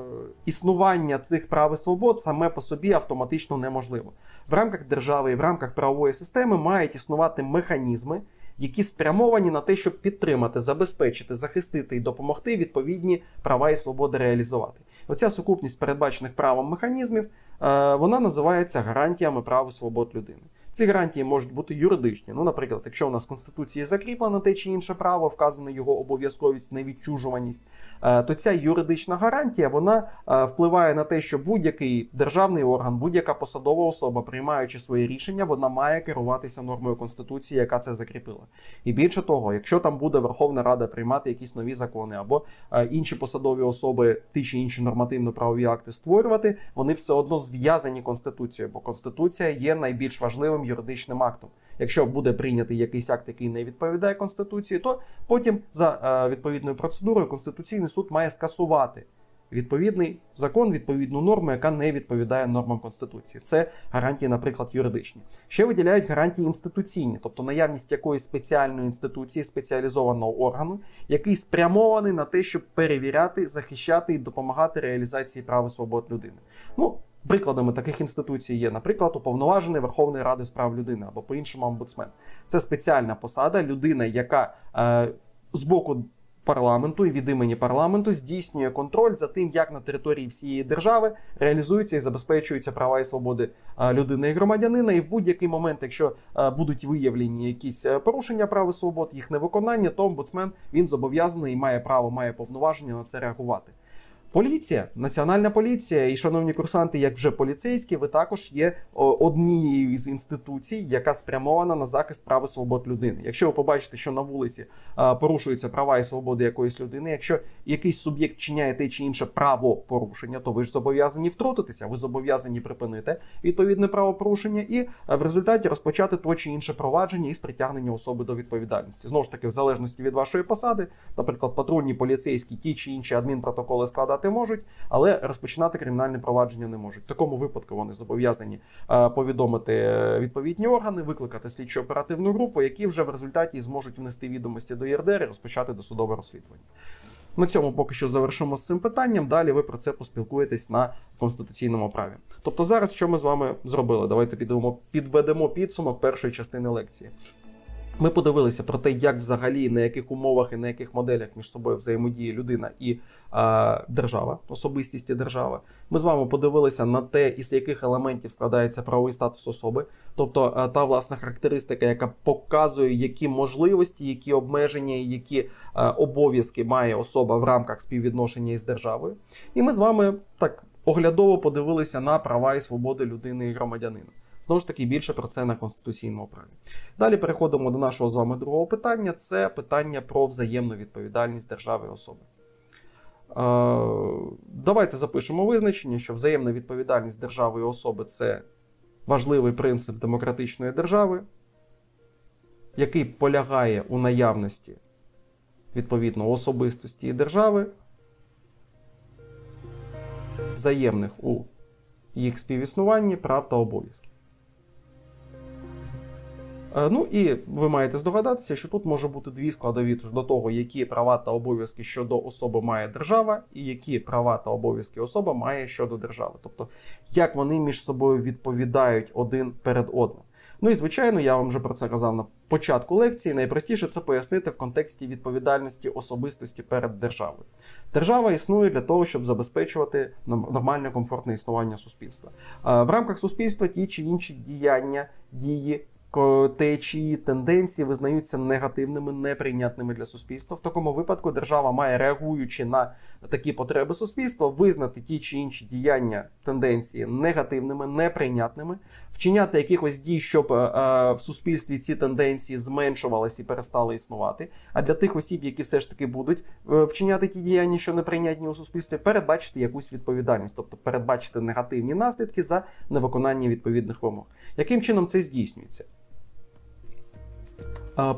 існування цих прав і свобод саме по собі автоматично неможливо. В рамках держави і в рамках правової системи мають існувати механізми які спрямовані на те, щоб підтримати, забезпечити, захистити і допомогти відповідні права і свободи реалізувати. Оця сукупність передбачених правом механізмів е, вона називається гарантіями прав і свобод людини. Ці гарантії можуть бути юридичні. Ну, наприклад, якщо у нас в Конституції закріплено те чи інше право, вказана його обов'язковість, невідчужуваність, е, то ця юридична гарантія вона е, впливає на те, що будь-який державний орган, будь-яка посадова особа, приймаючи свої рішення, вона має керуватися нормою Конституції, яка це закріпила. І більше того, якщо там буде Верховна Рада приймати якісь нові закони або е, інші посадові особи, ті чи інші нормативно-правові акти створювати, вони все одно зв'язані Конституцією, бо Конституція є найбільш важливим новим юридичним актом. Якщо буде прийнятий якийсь акт, який не відповідає Конституції, то потім за е, відповідною процедурою Конституційний суд має скасувати відповідний закон, відповідну норму, яка не відповідає нормам Конституції. Це гарантії, наприклад, юридичні. Ще виділяють гарантії інституційні, тобто наявність якоїсь спеціальної інституції, спеціалізованого органу, який спрямований на те, щоб перевіряти, захищати і допомагати реалізації прав і свобод людини. Ну, Прикладами таких інституцій є, наприклад, уповноважений Верховної Ради з прав людини або по-іншому омбудсмен. Це спеціальна посада, людина, яка е, з боку парламенту і від імені парламенту здійснює контроль за тим, як на території всієї держави реалізуються і забезпечуються права і свободи е, людини і громадянина. І в будь-який момент, якщо е, будуть виявлені якісь е, порушення прав і свобод, їх невиконання, то омбудсмен він зобов'язаний і має право, має повноваження на це реагувати. Поліція, національна поліція і шановні курсанти, як вже поліцейські, ви також є однією з інституцій, яка спрямована на захист прав і свобод людини. Якщо ви побачите, що на вулиці порушуються права і свободи якоїсь людини, якщо якийсь суб'єкт чиняє те чи інше правопорушення, то ви ж зобов'язані втрутитися, ви зобов'язані припинити відповідне правопорушення і в результаті розпочати то чи інше провадження із притягнення особи до відповідальності. Знову ж таки, в залежності від вашої посади, наприклад, патрульні поліцейські ті чи інші адмінпротоколи складати складати можуть, але розпочинати кримінальне провадження не можуть. В такому випадку вони зобов'язані е, повідомити е, відповідні органи, викликати слідчо оперативну групу, які вже в результаті зможуть внести відомості до ЄРДР і розпочати досудове розслідування. На цьому поки що завершимо з цим питанням. Далі ви про це поспілкуєтесь на конституційному праві. Тобто, зараз що ми з вами зробили? Давайте підведемо підсумок першої частини лекції. Ми подивилися про те, як взагалі на яких умовах і на яких моделях між собою взаємодіє людина і а, держава, особистість і держава. Ми з вами подивилися на те, із яких елементів складається правовий статус особи, тобто а, та власна характеристика, яка показує, які можливості, які обмеження, які обов'язки має особа в рамках співвідношення із державою. І ми з вами так оглядово подивилися на права і свободи людини і громадянина. Знову ж таки, більше про це на конституційному праві. Далі переходимо до нашого з вами другого питання: це питання про взаємну відповідальність держави і особи. Давайте запишемо визначення, що взаємна відповідальність держави і особи це важливий принцип демократичної держави, який полягає у наявності відповідно особистості і держави, взаємних у їх співіснуванні прав та обов'язків. Е, ну і ви маєте здогадатися, що тут може бути дві складові до того, які права та обов'язки щодо особи має держава, і які права та обов'язки особа має щодо держави. Тобто, як вони між собою відповідають один перед одним. Ну і звичайно, я вам вже про це казав на початку лекції. Найпростіше це пояснити в контексті відповідальності особистості перед державою. Держава існує для того, щоб забезпечувати нормальне комфортне існування суспільства. Е, в рамках суспільства ті чи інші діяння, дії течії, тенденції визнаються негативними, неприйнятними для суспільства. В такому випадку держава має, реагуючи на такі потреби суспільства, визнати ті чи інші діяння тенденції негативними, неприйнятними, вчиняти якихось дій, щоб е, е, в суспільстві ці тенденції зменшувалися і перестали існувати. А для тих осіб, які все ж таки будуть е, вчиняти ті діяння, що неприйнятні у суспільстві, передбачити якусь відповідальність, тобто передбачити негативні наслідки за невиконання відповідних вимог. Яким чином це здійснюється?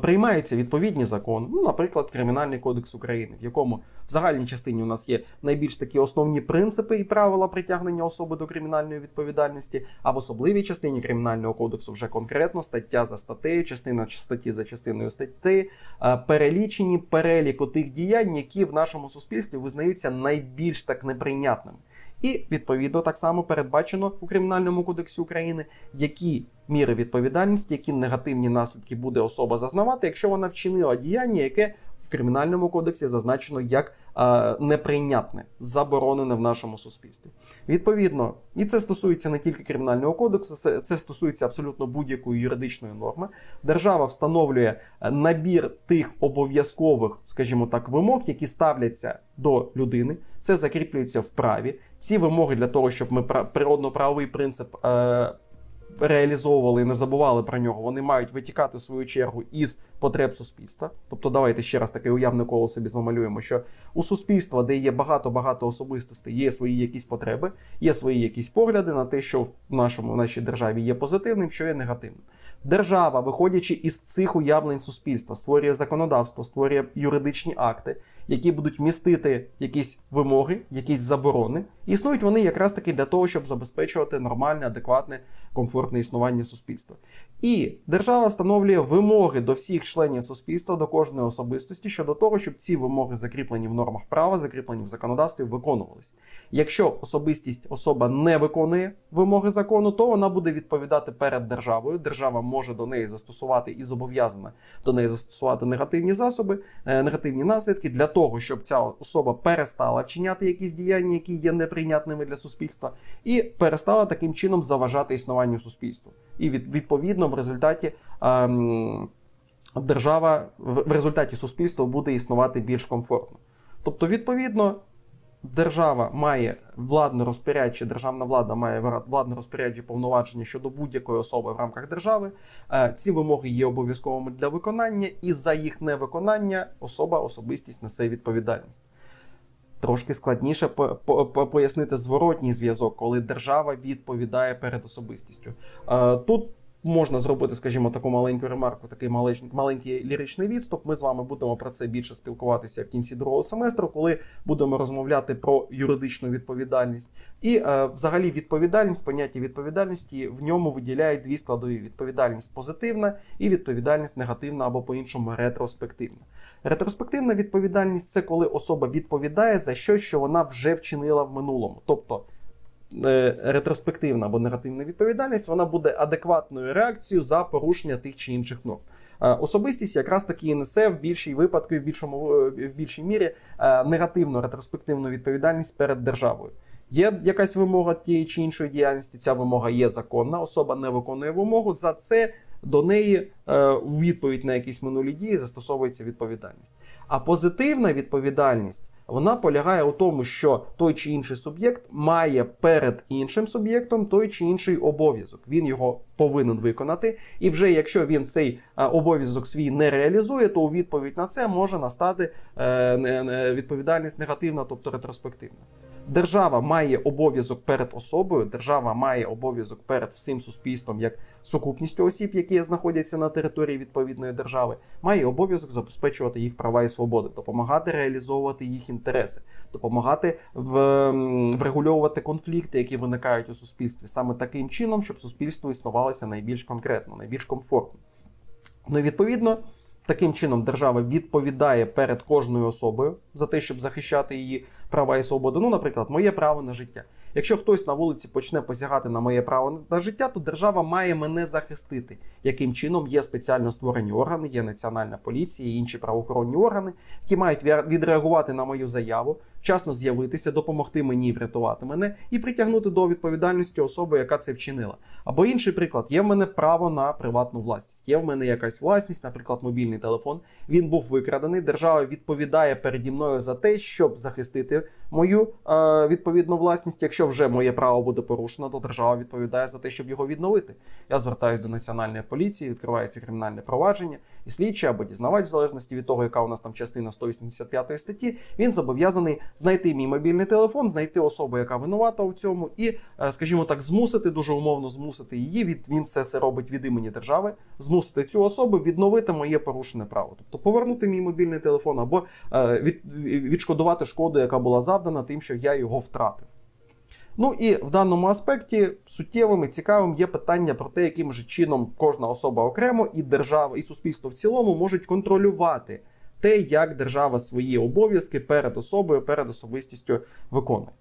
Приймаються відповідні закони, ну, наприклад, Кримінальний кодекс України, в якому в загальній частині у нас є найбільш такі основні принципи і правила притягнення особи до кримінальної відповідальності, а в особливій частині кримінального кодексу вже конкретно стаття за статтею, частина статті за частиною статті, перелічені перелік тих діянь, які в нашому суспільстві визнаються найбільш так неприйнятними. І відповідно так само передбачено у кримінальному кодексі України, які міри відповідальності, які негативні наслідки буде особа зазнавати, якщо вона вчинила діяння, яке кримінальному кодексі зазначено як е, неприйнятне, заборонене в нашому суспільстві. Відповідно, і це стосується не тільки кримінального кодексу, це, це стосується абсолютно будь-якої юридичної норми. Держава встановлює набір тих обов'язкових, скажімо так, вимог, які ставляться до людини. Це закріплюється в праві. Ці вимоги для того, щоб ми природно-правовий принцип. Е, реалізовували не забували про нього, вони мають витікати в свою чергу із потреб суспільства. Тобто, давайте ще раз таке уявне коло собі замалюємо, що у суспільства, де є багато-багато особистостей, є свої якісь потреби, є свої якісь погляди на те, що в нашому в нашій державі є позитивним, що є негативним. Держава, виходячи із цих уявлень суспільства, створює законодавство, створює юридичні акти, які будуть містити якісь вимоги, якісь заборони. Існують вони якраз таки для того, щоб забезпечувати нормальне, адекватне, комфортне існування суспільства. І держава встановлює вимоги до всіх членів суспільства, до кожної особистості щодо того, щоб ці вимоги закріплені в нормах права, закріплені в законодавстві, виконувалися. Якщо особистість особа не виконує вимоги закону, то вона буде відповідати перед державою. Держава може до неї застосувати і зобов'язана до неї застосувати негативні засоби, е, негативні наслідки для того, щоб ця особа перестала вчиняти якісь діяння, які є неприйнятними для суспільства, і перестала таким чином заважати існуванню суспільства. І від, відповідно в результаті. Ем, Держава в результаті суспільства буде існувати більш комфортно. Тобто, відповідно, держава має владно розпорядчі, державна влада має владно розпорядчі повноваження щодо будь-якої особи в рамках держави. Е, ці вимоги є обов'язковими для виконання, і за їх невиконання особа, особистість несе відповідальність. Трошки складніше пояснити зворотній зв'язок, коли держава відповідає перед особистістю. Е, тут Можна зробити, скажімо, таку маленьку ремарку, такий маленький ліричний відступ. Ми з вами будемо про це більше спілкуватися в кінці другого семестру, коли будемо розмовляти про юридичну відповідальність. І е, взагалі відповідальність, поняття відповідальності в ньому виділяють дві складові: відповідальність позитивна і відповідальність негативна або по-іншому ретроспективна. Ретроспективна відповідальність це коли особа відповідає за щось, що вона вже вчинила в минулому. Тобто ретроспективна або негативна відповідальність, вона буде адекватною реакцією за порушення тих чи інших норм. Е, особистість якраз таки і несе в більшій випадку, в більшому е, в більшій мірі негативну ретроспективну відповідальність перед державою. Є якась вимога тієї чи іншої діяльності. Ця вимога є законна. Особа не виконує вимогу. За це до неї у відповідь на якісь минулі дії застосовується відповідальність. А позитивна відповідальність вона полягає у тому, що той чи інший суб'єкт має перед іншим суб'єктом той чи інший обов'язок. Він його повинен виконати. І вже якщо він цей обов'язок свій не реалізує, то у відповідь на це може настати е, відповідальність негативна, тобто ретроспективна. Держава має обов'язок перед особою, держава має обов'язок перед всім суспільством, як сукупністю осіб, які знаходяться на території відповідної держави, має обов'язок забезпечувати їх права і свободи, допомагати реалізовувати їх інтереси, допомагати врегульовувати конфлікти, які виникають у суспільстві, саме таким чином, щоб суспільство існувалося найбільш конкретно, найбільш комфортно. Ну і відповідно. Таким чином, держава відповідає перед кожною особою за те, щоб захищати її права і свободи. Ну, наприклад, моє право на життя. Якщо хтось на вулиці почне посягати на моє право на життя, то держава має мене захистити. Яким чином є спеціально створені органи, є національна поліція, і інші правоохоронні органи, які мають відреагувати на мою заяву, вчасно з'явитися, допомогти мені врятувати мене і притягнути до відповідальності особи, яка це вчинила. Або інший приклад, є в мене право на приватну власність. Є в мене якась власність, наприклад, мобільний телефон. Він був викрадений. Держава відповідає переді мною за те, щоб захистити мою е, відповідну власність. Якщо вже моє право буде порушено, то держава відповідає за те, щоб його відновити. Я звертаюся до національної поліції, відкривається кримінальне провадження, і слідчий або дізнавач, в залежності від того, яка у нас там частина 185 статті, він зобов'язаний знайти мій мобільний телефон, знайти особу, яка винувата у цьому, і, е, скажімо так, змусити дуже умовно змусити її. Від він все це робить від імені держави, змусити цю особу відновити моє порушене право, тобто повернути мій мобільний телефон або е, від, відшкодувати шкоду, яка була завдана, тим, що я його втратив. Ну і в даному аспекті суттєвим і цікавим є питання про те, яким же чином кожна особа окремо і держава, і суспільство в цілому можуть контролювати те, як держава свої обов'язки перед особою, перед особистістю виконує.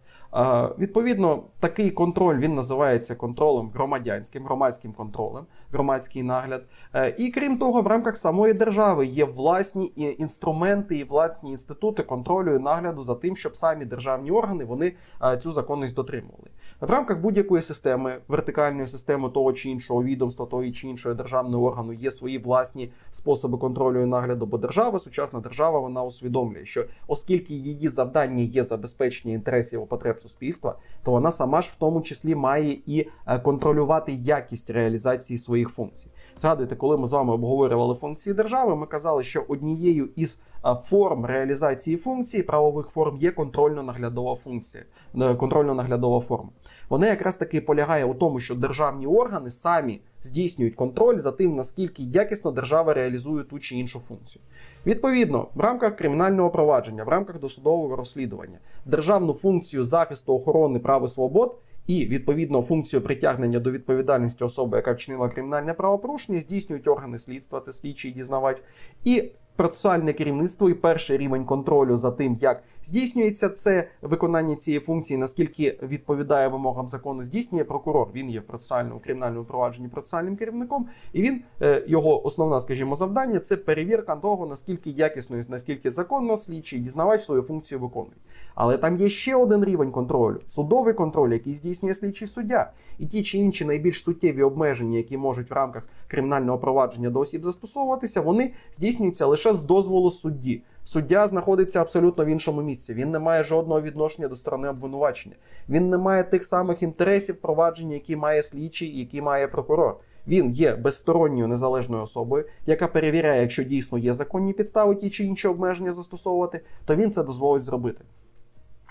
Відповідно, такий контроль він називається контролем громадянським, громадським контролем, громадський нагляд. Е, і крім того, в рамках самої держави є власні інструменти і власні інститути контролю і нагляду за тим, щоб самі державні органи вони е, цю законність дотримували. В рамках будь-якої системи, вертикальної системи того чи іншого відомства, того чи іншого державного органу є свої власні способи контролю і нагляду. Бо держава, сучасна держава, вона усвідомлює, що оскільки її завдання є забезпечення інтересів і потреб суспільства, то вона сама ж в тому числі має і е, контролювати якість реалізації своїх функцій. Згадуйте, коли ми з вами обговорювали функції держави, ми казали, що однією із форм реалізації функцій правових форм є контрольно-наглядова функція, е, контрольно-наглядова форма. Вона якраз таки полягає у тому, що державні органи самі здійснюють контроль за тим, наскільки якісно держава реалізує ту чи іншу функцію. Відповідно, в рамках кримінального провадження, в рамках досудового розслідування, державну функцію захисту охорони прав і свобод. І відповідно функцію притягнення до відповідальності особи, яка вчинила кримінальне правопорушення, здійснюють органи слідства, та слідчий дізнавач, і процесуальне керівництво і перший рівень контролю за тим, як здійснюється це виконання цієї функції, наскільки відповідає вимогам закону, здійснює прокурор. Він є в процесуальному кримінальному провадженні процесуальним керівником, і він е, його основна, скажімо, завдання це перевірка того, наскільки якісно і наскільки законно слідчий дізнавач свою функцію виконує. Але там є ще один рівень контролю судовий контроль, який здійснює слідчий суддя, і ті чи інші найбільш суттєві обмеження, які можуть в рамках кримінального провадження до осіб застосовуватися, вони здійснюються лише з дозволу судді. Суддя знаходиться абсолютно в іншому місці. Він не має жодного відношення до сторони обвинувачення. Він не має тих самих інтересів провадження, які має слідчий, які має прокурор. Він є безсторонньою незалежною особою, яка перевіряє, якщо дійсно є законні підстави ті чи інші обмеження застосовувати, то він це дозволить зробити.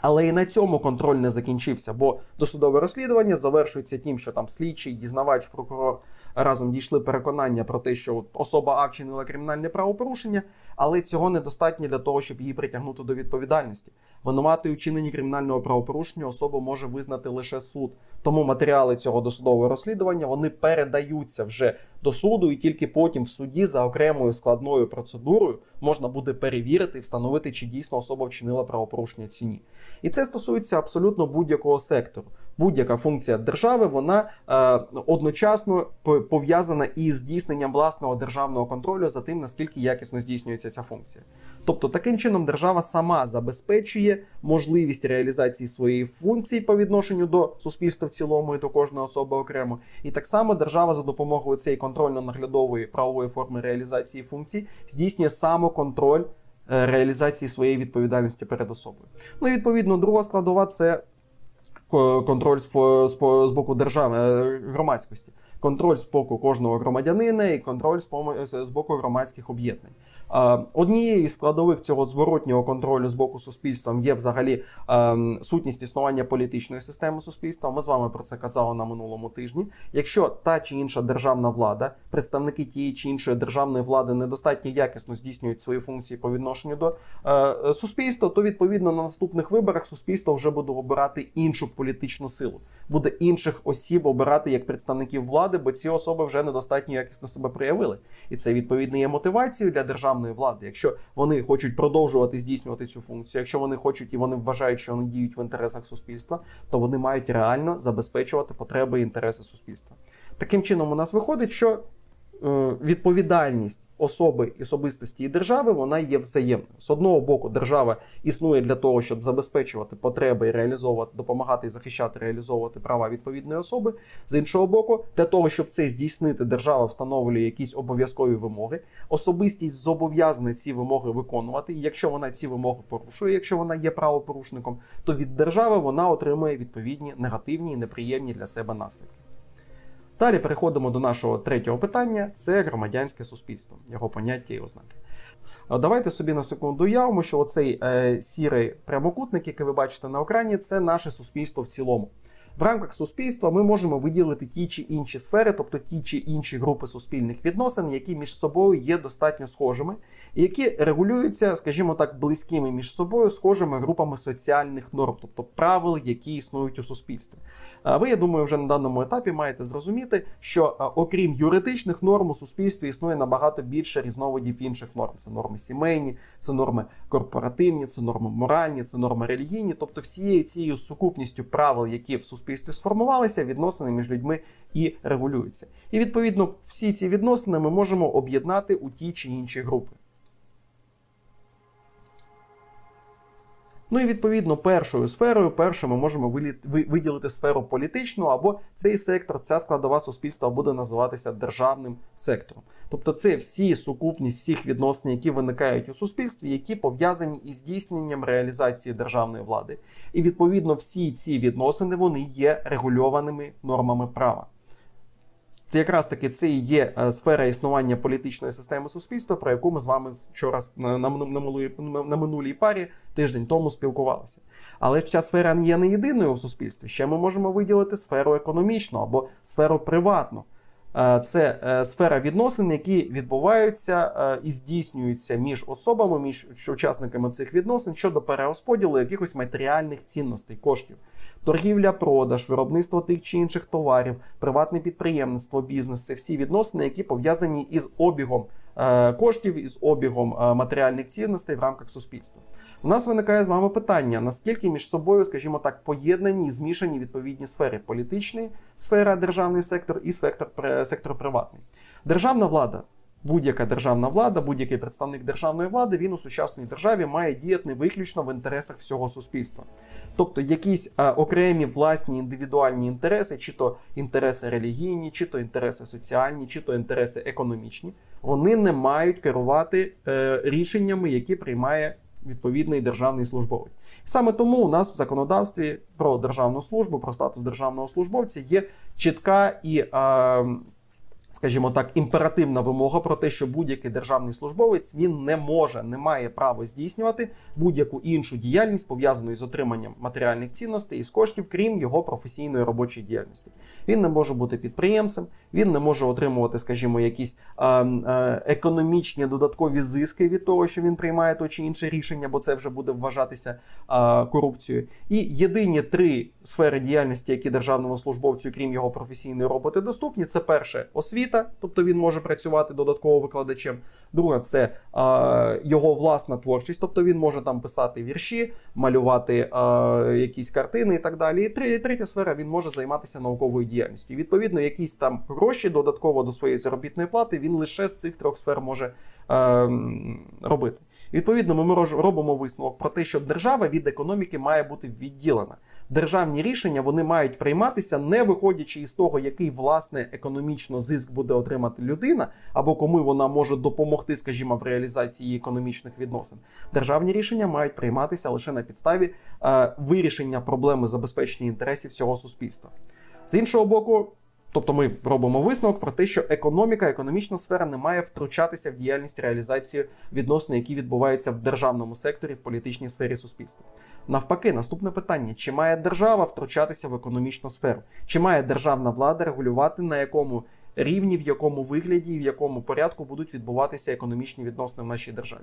Але і на цьому контроль не закінчився, бо досудове розслідування завершується тим, що там слідчий, дізнавач, прокурор разом дійшли переконання про те, що особа А вчинила кримінальне правопорушення, але цього недостатньо для того, щоб її притягнути до відповідальності. Винуватою вчиненні кримінального правопорушення особу може визнати лише суд. Тому матеріали цього досудового розслідування вони передаються вже до суду, і тільки потім в суді за окремою складною процедурою можна буде перевірити, і встановити, чи дійсно особа вчинила правопорушення чи ні. І це стосується абсолютно будь-якого сектору. Будь-яка функція держави вона е, одночасно пов'язана із здійсненням власного державного контролю за тим, наскільки якісно здійснюється ця функція. Тобто, таким чином держава сама забезпечує можливість реалізації своєї функції по відношенню до суспільства в цілому і до кожної особи окремо. І так само держава за допомогою цієї контрольно-наглядової правової форми реалізації функцій здійснює самоконтроль. Е, реалізації своєї відповідальності перед особою. Ну і відповідно, друга складова це контроль з боку держави е, громадськості, контроль з боку кожного громадянина і контроль з боку громадських об'єднань. Однією з складових цього зворотнього контролю з боку суспільства є взагалі ем, сутність існування політичної системи суспільства. Ми з вами про це казали на минулому тижні. Якщо та чи інша державна влада, представники тієї чи іншої державної влади недостатньо якісно здійснюють свої функції по відношенню до е, суспільства, то відповідно на наступних виборах суспільство вже буде обирати іншу політичну силу, буде інших осіб обирати як представників влади, бо ці особи вже недостатньо якісно себе проявили, і це відповідно є мотивацією для державної влади, якщо вони хочуть продовжувати здійснювати цю функцію, якщо вони хочуть і вони вважають, що вони діють в інтересах суспільства, то вони мають реально забезпечувати потреби і інтереси суспільства. Таким чином, у нас виходить, що відповідальність особи особистості і держави вона є взаємною. З одного боку, держава існує для того, щоб забезпечувати потреби і реалізовувати, допомагати і захищати, реалізовувати права відповідної особи. З іншого боку, для того, щоб це здійснити, держава встановлює якісь обов'язкові вимоги. Особистість зобов'язана ці вимоги виконувати. І якщо вона ці вимоги порушує, якщо вона є правопорушником, то від держави вона отримує відповідні негативні і неприємні для себе наслідки. Далі переходимо до нашого третього питання: це громадянське суспільство, його поняття і ознаки. Давайте собі на секунду уявимо, що оцей е, сірий прямокутник, який ви бачите на екрані, це наше суспільство в цілому. В рамках суспільства ми можемо виділити ті чи інші сфери, тобто ті чи інші групи суспільних відносин, які між собою є достатньо схожими, і які регулюються, скажімо так, близькими між собою схожими групами соціальних норм, тобто правил, які існують у суспільстві. Ви, я думаю, вже на даному етапі маєте зрозуміти, що окрім юридичних норм у суспільстві існує набагато більше різновидів інших норм. Це норми сімейні, це норми корпоративні, це норми моральні, це норми релігійні, тобто всією цією сукупністю правил, які в суспільстві сформувалися, відносини між людьми і регулюються. І відповідно всі ці відносини ми можемо об'єднати у ті чи інші групи. Ну і відповідно першою сферою, першою ми можемо виділити сферу політичну, або цей сектор, ця складова суспільства буде називатися державним сектором. Тобто це всі сукупність всіх відносин, які виникають у суспільстві, які пов'язані із здійсненням реалізації державної влади. І відповідно всі ці відносини вони є регульованими нормами права. Це якраз таки це і є е, сфера існування політичної системи суспільства, про яку ми з вами вчора на, на, на, на минулій парі тиждень тому спілкувалися. Але ця сфера є не єдиною у суспільстві. Ще ми можемо виділити сферу економічну або сферу приватну. Е, це е, сфера відносин, які відбуваються е, і здійснюються між особами, між учасниками цих відносин щодо перерозподілу якихось матеріальних цінностей, коштів. Торгівля, продаж, виробництво тих чи інших товарів, приватне підприємництво, бізнес це всі відносини, які пов'язані із обігом коштів, із обігом матеріальних цінностей в рамках суспільства. У нас виникає з вами питання: наскільки між собою, скажімо так, поєднані і змішані відповідні сфери: політичний сфера, державний сектор і сектор, сектор приватний. Державна влада. Будь-яка державна влада, будь-який представник державної влади, він у сучасній державі має діяти виключно в інтересах всього суспільства. Тобто якісь а, окремі власні індивідуальні інтереси, чи то інтереси релігійні, чи то інтереси соціальні, чи то інтереси економічні, вони не мають керувати е, рішеннями, які приймає відповідний державний службовець. Саме тому у нас в законодавстві про державну службу, про статус державного службовця є чітка і скажімо так, імперативна вимога про те, що будь-який державний службовець він не може, не має права здійснювати будь-яку іншу діяльність пов'язану з отриманням матеріальних цінностей із коштів, крім його професійної робочої діяльності. Він не може бути підприємцем, він не може отримувати, скажімо, якісь економічні додаткові зиски від того, що він приймає то чи інше рішення, бо це вже буде вважатися корупцією. І єдині три сфери діяльності, які державному службовцю, крім його професійної роботи, доступні, це перше освіта освіта, тобто він може працювати додатково викладачем. Друга це а, його власна творчість, тобто він може там писати вірші, малювати а, якісь картини і так далі. І третя сфера він може займатися науковою діяльністю. І, Відповідно, якісь там гроші додатково до своєї заробітної плати він лише з цих трьох сфер може а, робити. Відповідно, ми робимо висновок про те, що держава від економіки має бути відділена державні рішення вони мають прийматися, не виходячи із того, який власне економічно зиск буде отримати людина, або кому вона може допомогти, скажімо, в реалізації економічних відносин. Державні рішення мають прийматися лише на підставі е, вирішення проблеми забезпечення інтересів всього суспільства. З іншого боку. Тобто ми робимо висновок про те, що економіка, економічна сфера не має втручатися в діяльність реалізації відносин, які відбуваються в державному секторі, в політичній сфері суспільства. Навпаки, наступне питання: чи має держава втручатися в економічну сферу? Чи має державна влада регулювати на якому рівні, в якому вигляді і в якому порядку будуть відбуватися економічні відносини в нашій державі.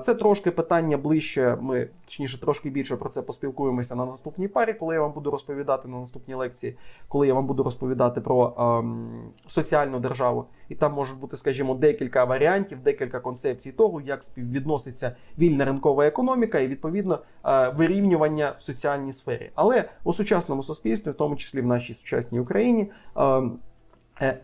Це трошки питання ближче. Ми точніше трошки більше про це поспілкуємося на наступній парі, коли я вам буду розповідати на наступній лекції, коли я вам буду розповідати про ем, соціальну державу, і там можуть бути, скажімо, декілька варіантів, декілька концепцій того, як співвідноситься вільна ринкова економіка і відповідно е, вирівнювання в соціальній сфері. Але у сучасному суспільстві, в тому числі в нашій сучасній Україні. Е, Е, е,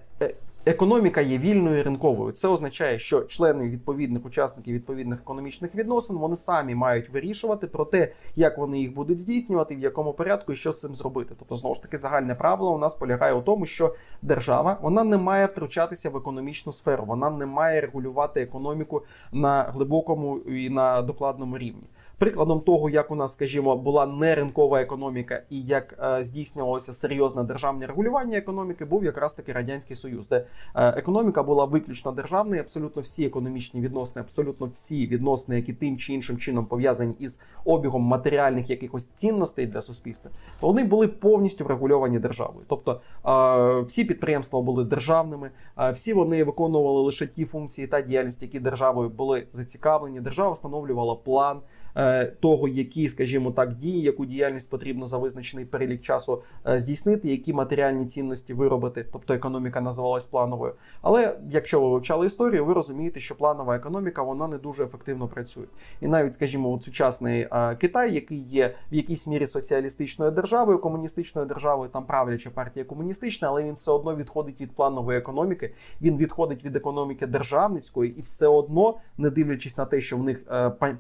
економіка є вільною ринковою. Це означає, що члени відповідних учасників відповідних економічних відносин вони самі мають вирішувати про те, як вони їх будуть здійснювати, в якому порядку і що з цим зробити. Тобто, знову ж таки, загальне правило у нас полягає у тому, що держава вона не має втручатися в економічну сферу, вона не має регулювати економіку на глибокому і на докладному рівні. Прикладом того, як у нас, скажімо, була неринкова економіка і як е, здійснювалося серйозне державне регулювання економіки, був якраз таки радянський союз, де е, економіка була виключно державною. Абсолютно всі економічні відносини, абсолютно всі відносини, які тим чи іншим чином пов'язані із обігом матеріальних якихось цінностей для суспільства, вони були повністю врегульовані державою. Тобто е, всі підприємства були державними, всі вони виконували лише ті функції та діяльність, які державою були зацікавлені. Держава встановлювала план. Е, того, які, скажімо так, дії, яку діяльність потрібно за визначений перелік часу е, здійснити, які матеріальні цінності виробити, тобто економіка називалась плановою. Але якщо ви вивчали історію, ви розумієте, що планова економіка вона не дуже ефективно працює. І навіть, скажімо, от сучасний е, Китай, який є в якійсь мірі соціалістичною державою, комуністичною державою, там правляча партія комуністична, але він все одно відходить від планової економіки. Він відходить від економіки державницької, і все одно, не дивлячись на те, що в них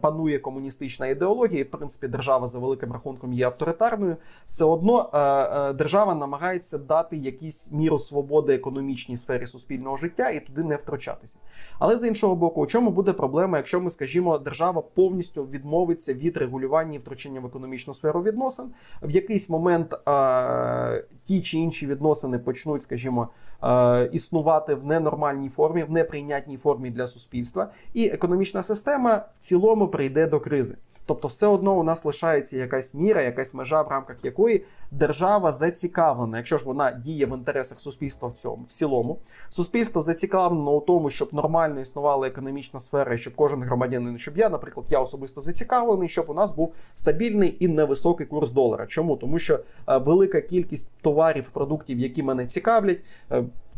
панує комуністична політична ідеологія, і в принципі держава за великим рахунком є авторитарною, все одно е, е, держава намагається дати якісь міру свободи економічній сфері суспільного життя і туди не втручатися. Але з іншого боку, у чому буде проблема, якщо ми, скажімо, держава повністю відмовиться від регулювання і втручання в економічну сферу відносин, в якийсь момент е, ті чи інші відносини почнуть, скажімо, е, існувати в ненормальній формі, в неприйнятній формі для суспільства, і економічна система в цілому прийде до кризи. Тобто, все одно у нас лишається якась міра, якась межа, в рамках якої держава зацікавлена, якщо ж вона діє в інтересах суспільства в цьому в цілому, суспільство зацікавлено у тому, щоб нормально існувала економічна сфера, і щоб кожен громадянин, щоб я, наприклад, я особисто зацікавлений, щоб у нас був стабільний і невисокий курс долара. Чому тому, що е, велика кількість товарів, продуктів, які мене цікавлять.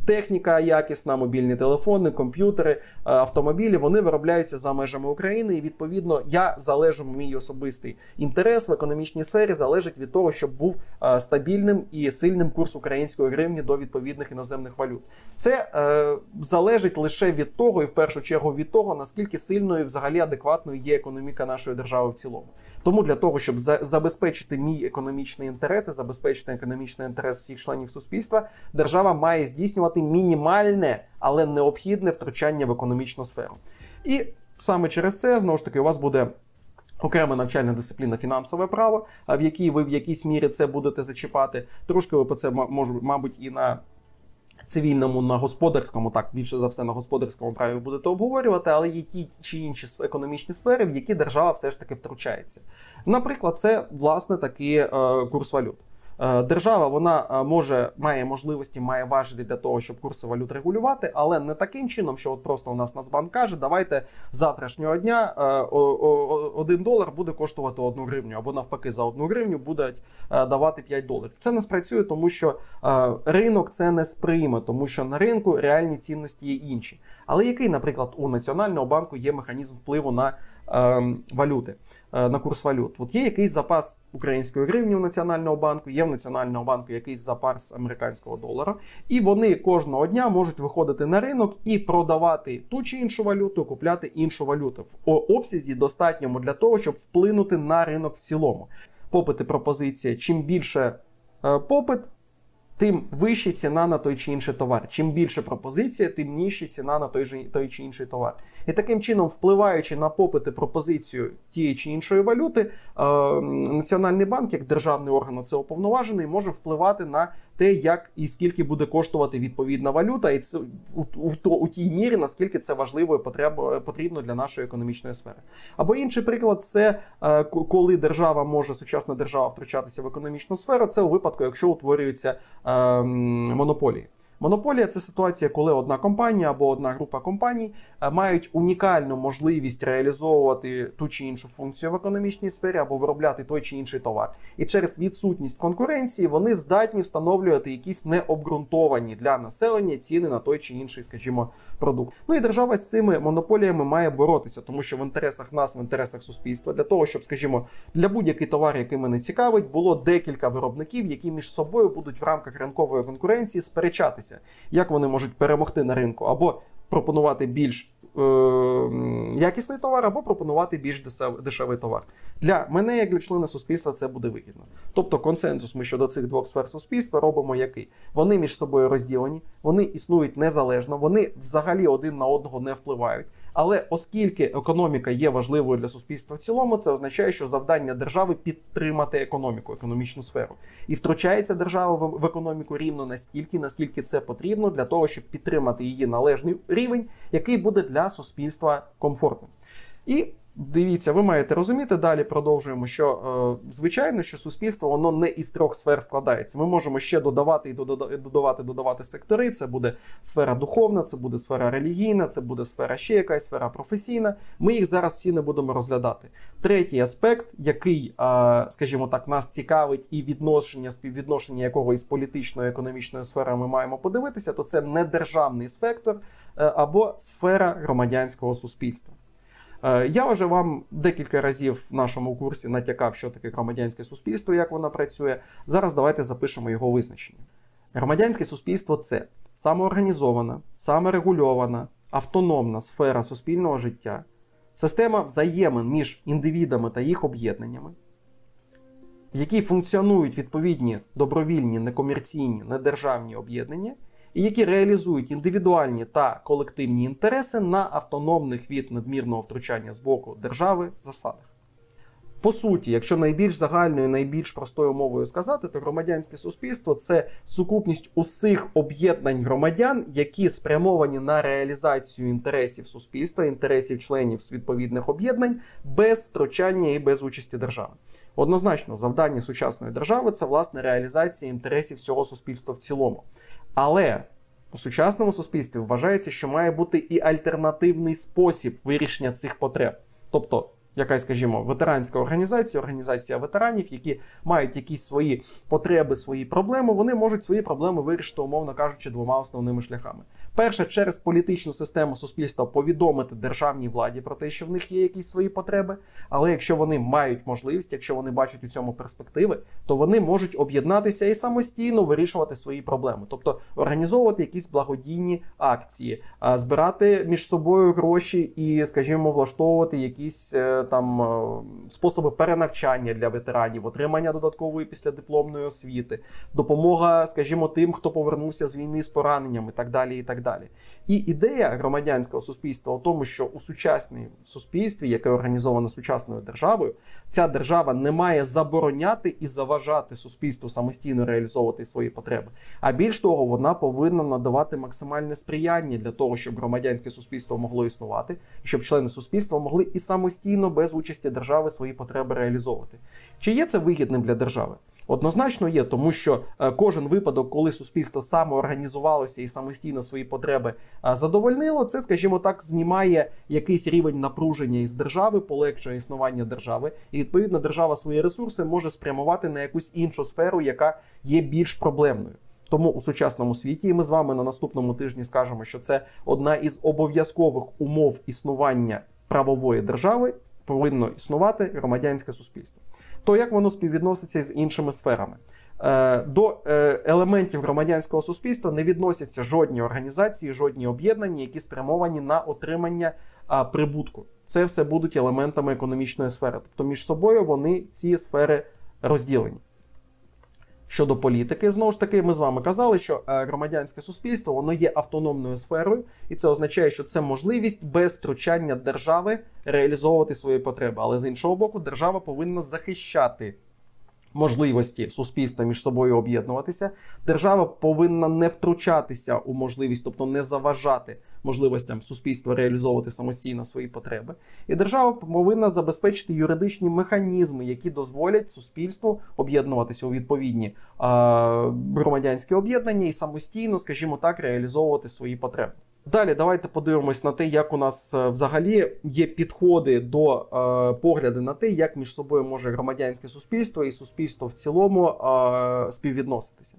Техніка якісна, мобільні телефони, комп'ютери, е, автомобілі вони виробляються за межами України. І відповідно я залежу мій особистий інтерес в економічній сфері залежить від того, щоб був е, стабільним і сильним курс української гривні до відповідних іноземних валют. Це е, залежить лише від того, і в першу чергу від того, наскільки сильною взагалі адекватною є економіка нашої держави в цілому. Тому для того, щоб за забезпечити мій економічний інтерес, і забезпечити економічний інтерес всіх членів суспільства, держава має здійснювати мінімальне, але необхідне втручання в економічну сферу. І саме через це знову ж таки у вас буде. Окрема навчальна дисципліна фінансове право, в якій ви в якійсь мірі це будете зачіпати. Трошки ви по це мабуть, і на цивільному, на господарському, так більше за все на господарському праві будете обговорювати, але є ті чи інші економічні сфери, в які держава все ж таки втручається. Наприклад, це власне такий е, курс валют. Е, держава вона е, може має можливості, має важелі для того, щоб курси валют регулювати, але не таким чином, що от просто у нас Нацбанк каже, давайте завтрашнього дня е, один долар буде коштувати одну гривню, або навпаки, за одну гривню будуть давати 5 доларів. Це не спрацює, тому що ринок це не сприйме, тому що на ринку реальні цінності є інші. Але який, наприклад, у національного банку є механізм впливу на валюти е, на курс валют. От є якийсь запас української гривні у Національного банку, є в Національного банку якийсь запас американського долара, і вони кожного дня можуть виходити на ринок і продавати ту чи іншу валюту, купляти іншу валюту в обсязі достатньому для того, щоб вплинути на ринок в цілому. Попит і пропозиція. Чим більше е, попит, тим вища ціна на той чи інший товар. Чим більше пропозиція, тим нижча ціна на той же той чи інший товар. І таким чином, впливаючи на попит і пропозицію тієї чи іншої валюти, е, Національний банк, як державний орган це уповноважений, може впливати на те, як і скільки буде коштувати відповідна валюта, і це у, у, у, тій мірі, наскільки це важливо і потреб, потрібно для нашої економічної сфери. Або інший приклад, це е, коли держава може сучасна держава втручатися в економічну сферу. Це у випадку, якщо утворюються е, монополії. Монополія це ситуація, коли одна компанія або одна група компаній е, мають унікальну можливість реалізовувати ту чи іншу функцію в економічній сфері або виробляти той чи інший товар. І через відсутність конкуренції вони здатні встановлювати якісь необґрунтовані для населення ціни на той чи інший, скажімо, продукт. Ну і держава з цими монополіями має боротися, тому що в інтересах нас, в інтересах суспільства, для того, щоб, скажімо, для будь-який товар, який мене цікавить, було декілька виробників, які між собою будуть в рамках ринкової конкуренції сперечатися, як вони можуть перемогти на ринку або пропонувати більш е, якісний товар, або пропонувати більш дешевий товар. Для мене, як для члена суспільства, це буде вигідно. Тобто консенсус ми щодо цих двох сфер суспільства робимо який? Вони між собою розділені, вони існують незалежно, вони взагалі один на одного не впливають. Але оскільки економіка є важливою для суспільства в цілому, це означає, що завдання держави підтримати економіку, економічну сферу. І втручається держава в економіку рівно настільки, наскільки це потрібно для того, щоб підтримати її належний рівень, який буде для суспільства комфортним. І Дивіться, ви маєте розуміти. Далі продовжуємо, що е, звичайно, що суспільство воно не із трьох сфер складається. Ми можемо ще додавати і додавати, додавати сектори. Це буде сфера духовна, це буде сфера релігійна, це буде сфера ще якась сфера професійна. Ми їх зараз всі не будемо розглядати. Третій аспект, який, е, скажімо так, нас цікавить, і відношення співвідношення якого із політичною економічною сферою ми маємо подивитися, то це не державний спектр е, або сфера громадянського суспільства. Е, я вже вам декілька разів в нашому курсі натякав, що таке громадянське суспільство, як воно працює. Зараз давайте запишемо його визначення. Громадянське суспільство це самоорганізована, саморегульована, автономна сфера суспільного життя, Система взаємин між індивідами та їх об'єднаннями, в якій функціонують відповідні добровільні, некомерційні, недержавні об'єднання, і які реалізують індивідуальні та колективні інтереси на автономних від надмірного втручання з боку держави засадах. По суті, якщо найбільш загальною, найбільш простою мовою сказати, то громадянське суспільство це сукупність усіх об'єднань громадян, які спрямовані на реалізацію інтересів суспільства, інтересів членів відповідних об'єднань без втручання і без участі держави. Однозначно, завдання сучасної держави це власне реалізація інтересів всього суспільства в цілому. Але у сучасному суспільстві вважається, що має бути і альтернативний спосіб вирішення цих потреб. Тобто якась, скажімо, ветеранська організація, організація ветеранів, які мають якісь свої потреби, свої проблеми, вони можуть свої проблеми вирішити, умовно кажучи, двома основними шляхами. Перше, через політичну систему суспільства повідомити державній владі про те, що в них є якісь свої потреби. Але якщо вони мають можливість, якщо вони бачать у цьому перспективи, то вони можуть об'єднатися і самостійно вирішувати свої проблеми, тобто організовувати якісь благодійні акції, збирати між собою гроші і, скажімо, влаштовувати якісь е, там е, способи перенавчання для ветеранів, отримання додаткової післядипломної освіти, допомога, скажімо, тим, хто повернувся з війни з пораненнями, і так далі. І так далі. І ідея громадянського суспільства у тому, що у сучасній суспільстві, яке організоване сучасною державою, ця держава не має забороняти і заважати суспільству самостійно реалізовувати свої потреби. А більш того, вона повинна надавати максимальне сприяння для того, щоб громадянське суспільство могло існувати, щоб члени суспільства могли і самостійно без участі держави свої потреби реалізовувати. Чи є це вигідним для держави? Однозначно є, тому що е, кожен випадок, коли суспільство самоорганізувалося і самостійно свої потреби е, задовольнило, це, скажімо так, знімає якийсь рівень напруження із держави, полегшує існування держави, і відповідно держава свої ресурси може спрямувати на якусь іншу сферу, яка є більш проблемною. Тому у сучасному світі, і ми з вами на наступному тижні скажемо, що це одна із обов'язкових умов існування правової держави повинно існувати громадянське суспільство. То як воно співвідноситься з іншими сферами? Е, до е, елементів громадянського суспільства не відносяться жодні організації, жодні об'єднання, які спрямовані на отримання прибутку. Це все будуть елементами економічної сфери. Тобто між собою вони ці сфери розділені. Щодо політики, знову ж таки, ми з вами казали, що е, громадянське суспільство воно є автономною сферою, і це означає, що це можливість без втручання держави реалізовувати свої потреби. Але з іншого боку, держава повинна захищати можливості суспільства між собою об'єднуватися. Держава повинна не втручатися у можливість, тобто не заважати можливостям суспільства реалізовувати самостійно свої потреби. І держава повинна забезпечити юридичні механізми, які дозволять суспільству об'єднуватися у відповідні громадянські об'єднання і самостійно, скажімо так, реалізовувати свої потреби. Далі давайте подивимось на те, як у нас е, взагалі є підходи до е, погляди на те, як між собою може громадянське суспільство і суспільство в цілому е, співвідноситися.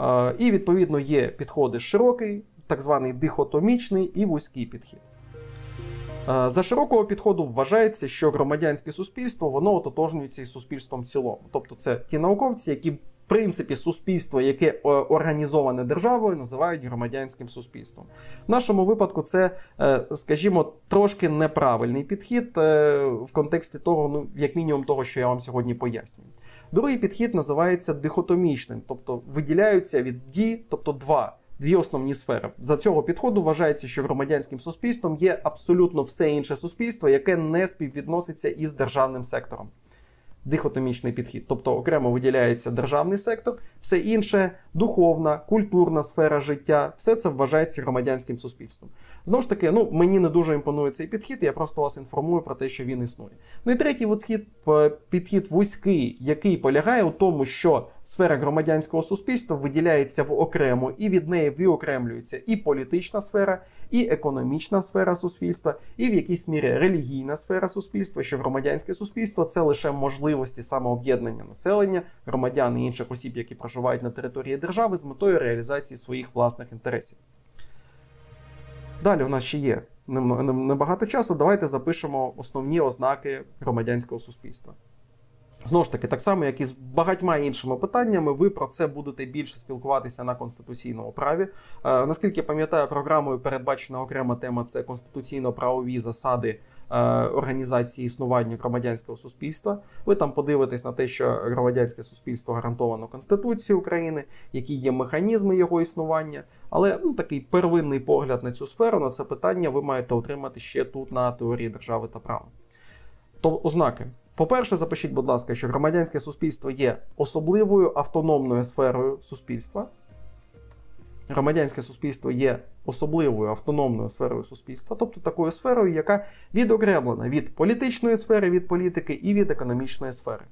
Е, і відповідно є підходи широкий, так званий дихотомічний і вузький підхід. Е, за широкого підходу вважається, що громадянське суспільство воно ототожнюється із суспільством в цілому. Тобто, це ті науковці, які в принципі суспільство, яке е, організоване державою, називають громадянським суспільством. В нашому випадку це, е, скажімо, трошки неправильний підхід в контексті того, ну як мінімум того, що я вам сьогодні пояснюю. Другий підхід називається дихотомічним, тобто виділяються від ді, тобто два. Дві основні сфери. За цього підходу вважається, що громадянським суспільством є абсолютно все інше суспільство, яке не співвідноситься із державним сектором дихотомічний підхід. Тобто окремо виділяється державний сектор, все інше духовна, культурна сфера життя, все це вважається громадянським суспільством. Знову ж таки, ну мені не дуже імпонує цей підхід, я просто вас інформую про те, що він існує. Ну і третій підхід, підхід вузький, який полягає у тому, що сфера громадянського суспільства виділяється в окремо, і від неї виокремлюється і політична сфера, і економічна сфера суспільства, і в якійсь мірі релігійна сфера суспільства, що громадянське суспільство це лише можливості самооб'єднання населення, громадян і інших осіб, які проживають на території держави, з метою реалізації своїх власних інтересів. Далі у нас ще є небагато часу. Давайте запишемо основні ознаки громадянського суспільства. Знову ж таки, так само, як і з багатьма іншими питаннями, ви про це будете більше спілкуватися на конституційному праві. Е, наскільки пам'ятаю, програмою передбачена окрема тема це конституційно-правові засади організації існування громадянського суспільства. Ви там подивитесь на те, що громадянське суспільство гарантовано Конституцією України, які є механізми його існування. Але ну, такий первинний погляд на цю сферу, на це питання ви маєте отримати ще тут на теорії держави та права. То ознаки. По-перше, запишіть, будь ласка, що громадянське суспільство є особливою автономною сферою суспільства. Громадянське суспільство є особливою автономною сферою суспільства, тобто такою сферою, яка відокремлена від політичної сфери, від політики і від економічної сфери.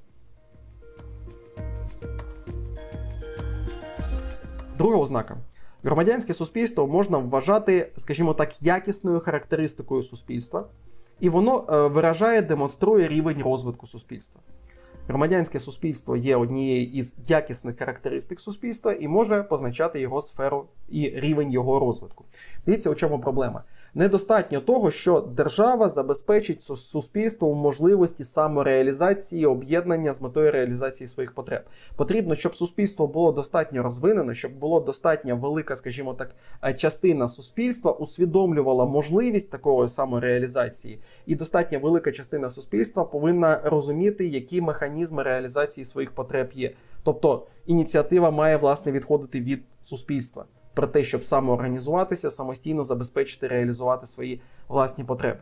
Друга ознака. Громадянське суспільство можна вважати, скажімо так, якісною характеристикою суспільства, і воно е, виражає, демонструє рівень розвитку суспільства. Громадянське суспільство є однією із якісних характеристик суспільства і може позначати його сферу і рівень його розвитку. Дивіться, у чому проблема. Недостатньо того, що держава забезпечить суспільству можливості самореалізації об'єднання з метою реалізації своїх потреб. Потрібно, щоб суспільство було достатньо розвинено, щоб було достатньо велика, скажімо так, е, частина суспільства усвідомлювала можливість такої самореалізації, і достатньо велика частина суспільства повинна розуміти, які механізми реалізації своїх потреб є. Тобто ініціатива має власне відходити від суспільства про те, щоб самоорганізуватися, самостійно забезпечити реалізувати свої власні потреби.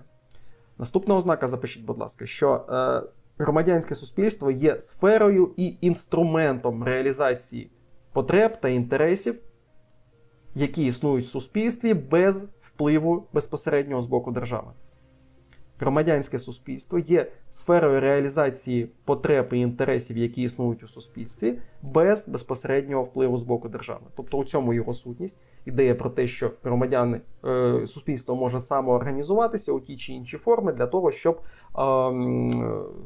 Наступна ознака, запишіть, будь ласка, що е, громадянське суспільство є сферою і інструментом реалізації потреб та інтересів, які існують в суспільстві без впливу безпосереднього з боку держави громадянське суспільство є сферою реалізації потреб і інтересів, які існують у суспільстві, без безпосереднього впливу з боку держави. Тобто у цьому його сутність ідея про те, що громадяни е, суспільство може самоорганізуватися у ті чи інші форми для того, щоб е,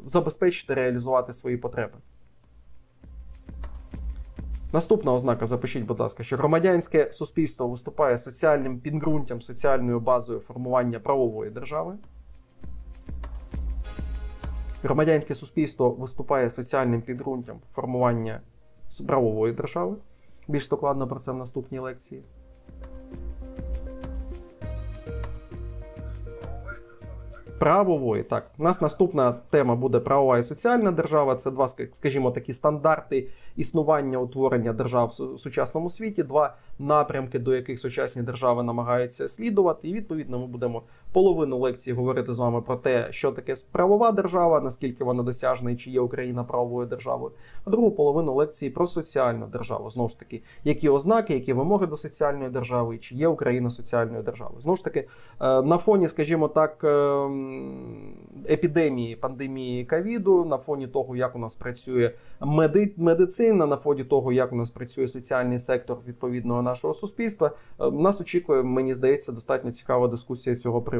забезпечити реалізувати свої потреби. Наступна ознака, запишіть, будь ласка, що громадянське суспільство виступає соціальним підґрунтям, соціальною базою формування правової держави. Громадянське суспільство виступає соціальним підґрунтям формування правової держави. Більш докладно про це в наступній лекції. Правової, так. У нас наступна тема буде правова і соціальна держава. Це два, скажімо, такі стандарти існування утворення держав в сучасному світі, два напрямки, до яких сучасні держави намагаються слідувати. І відповідно ми будемо половину лекції говорити з вами про те, що таке правова держава, наскільки вона досяжна і чи є Україна правовою державою. А другу половину лекції про соціальну державу. Знову ж таки, які ознаки, які вимоги до соціальної держави, і чи є Україна соціальною державою. Знову ж таки, е, на фоні, скажімо так, ем, епідемії пандемії ковіду, на фоні того, як у нас працює медицина, на фоні того, як у нас працює соціальний сектор відповідного нашого суспільства, е, нас очікує, мені здається, достатньо цікава дискусія цього приводу.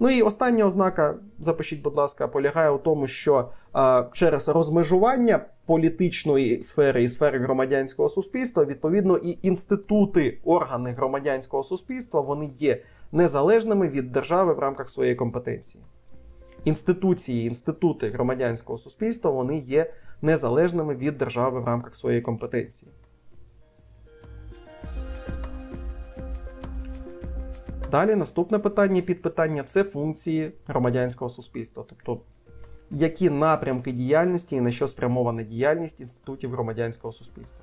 Ну і остання ознака, запишіть, будь ласка, полягає у тому, що а, через розмежування політичної сфери і сфери громадянського суспільства, відповідно, і інститути, органи громадянського суспільства вони є незалежними від держави в рамках своєї компетенції. Інституції, інститути громадянського суспільства вони є незалежними від держави в рамках своєї компетенції. Далі наступне питання підпитання це функції громадянського суспільства, тобто які напрямки діяльності і на що спрямована діяльність інститутів громадянського суспільства.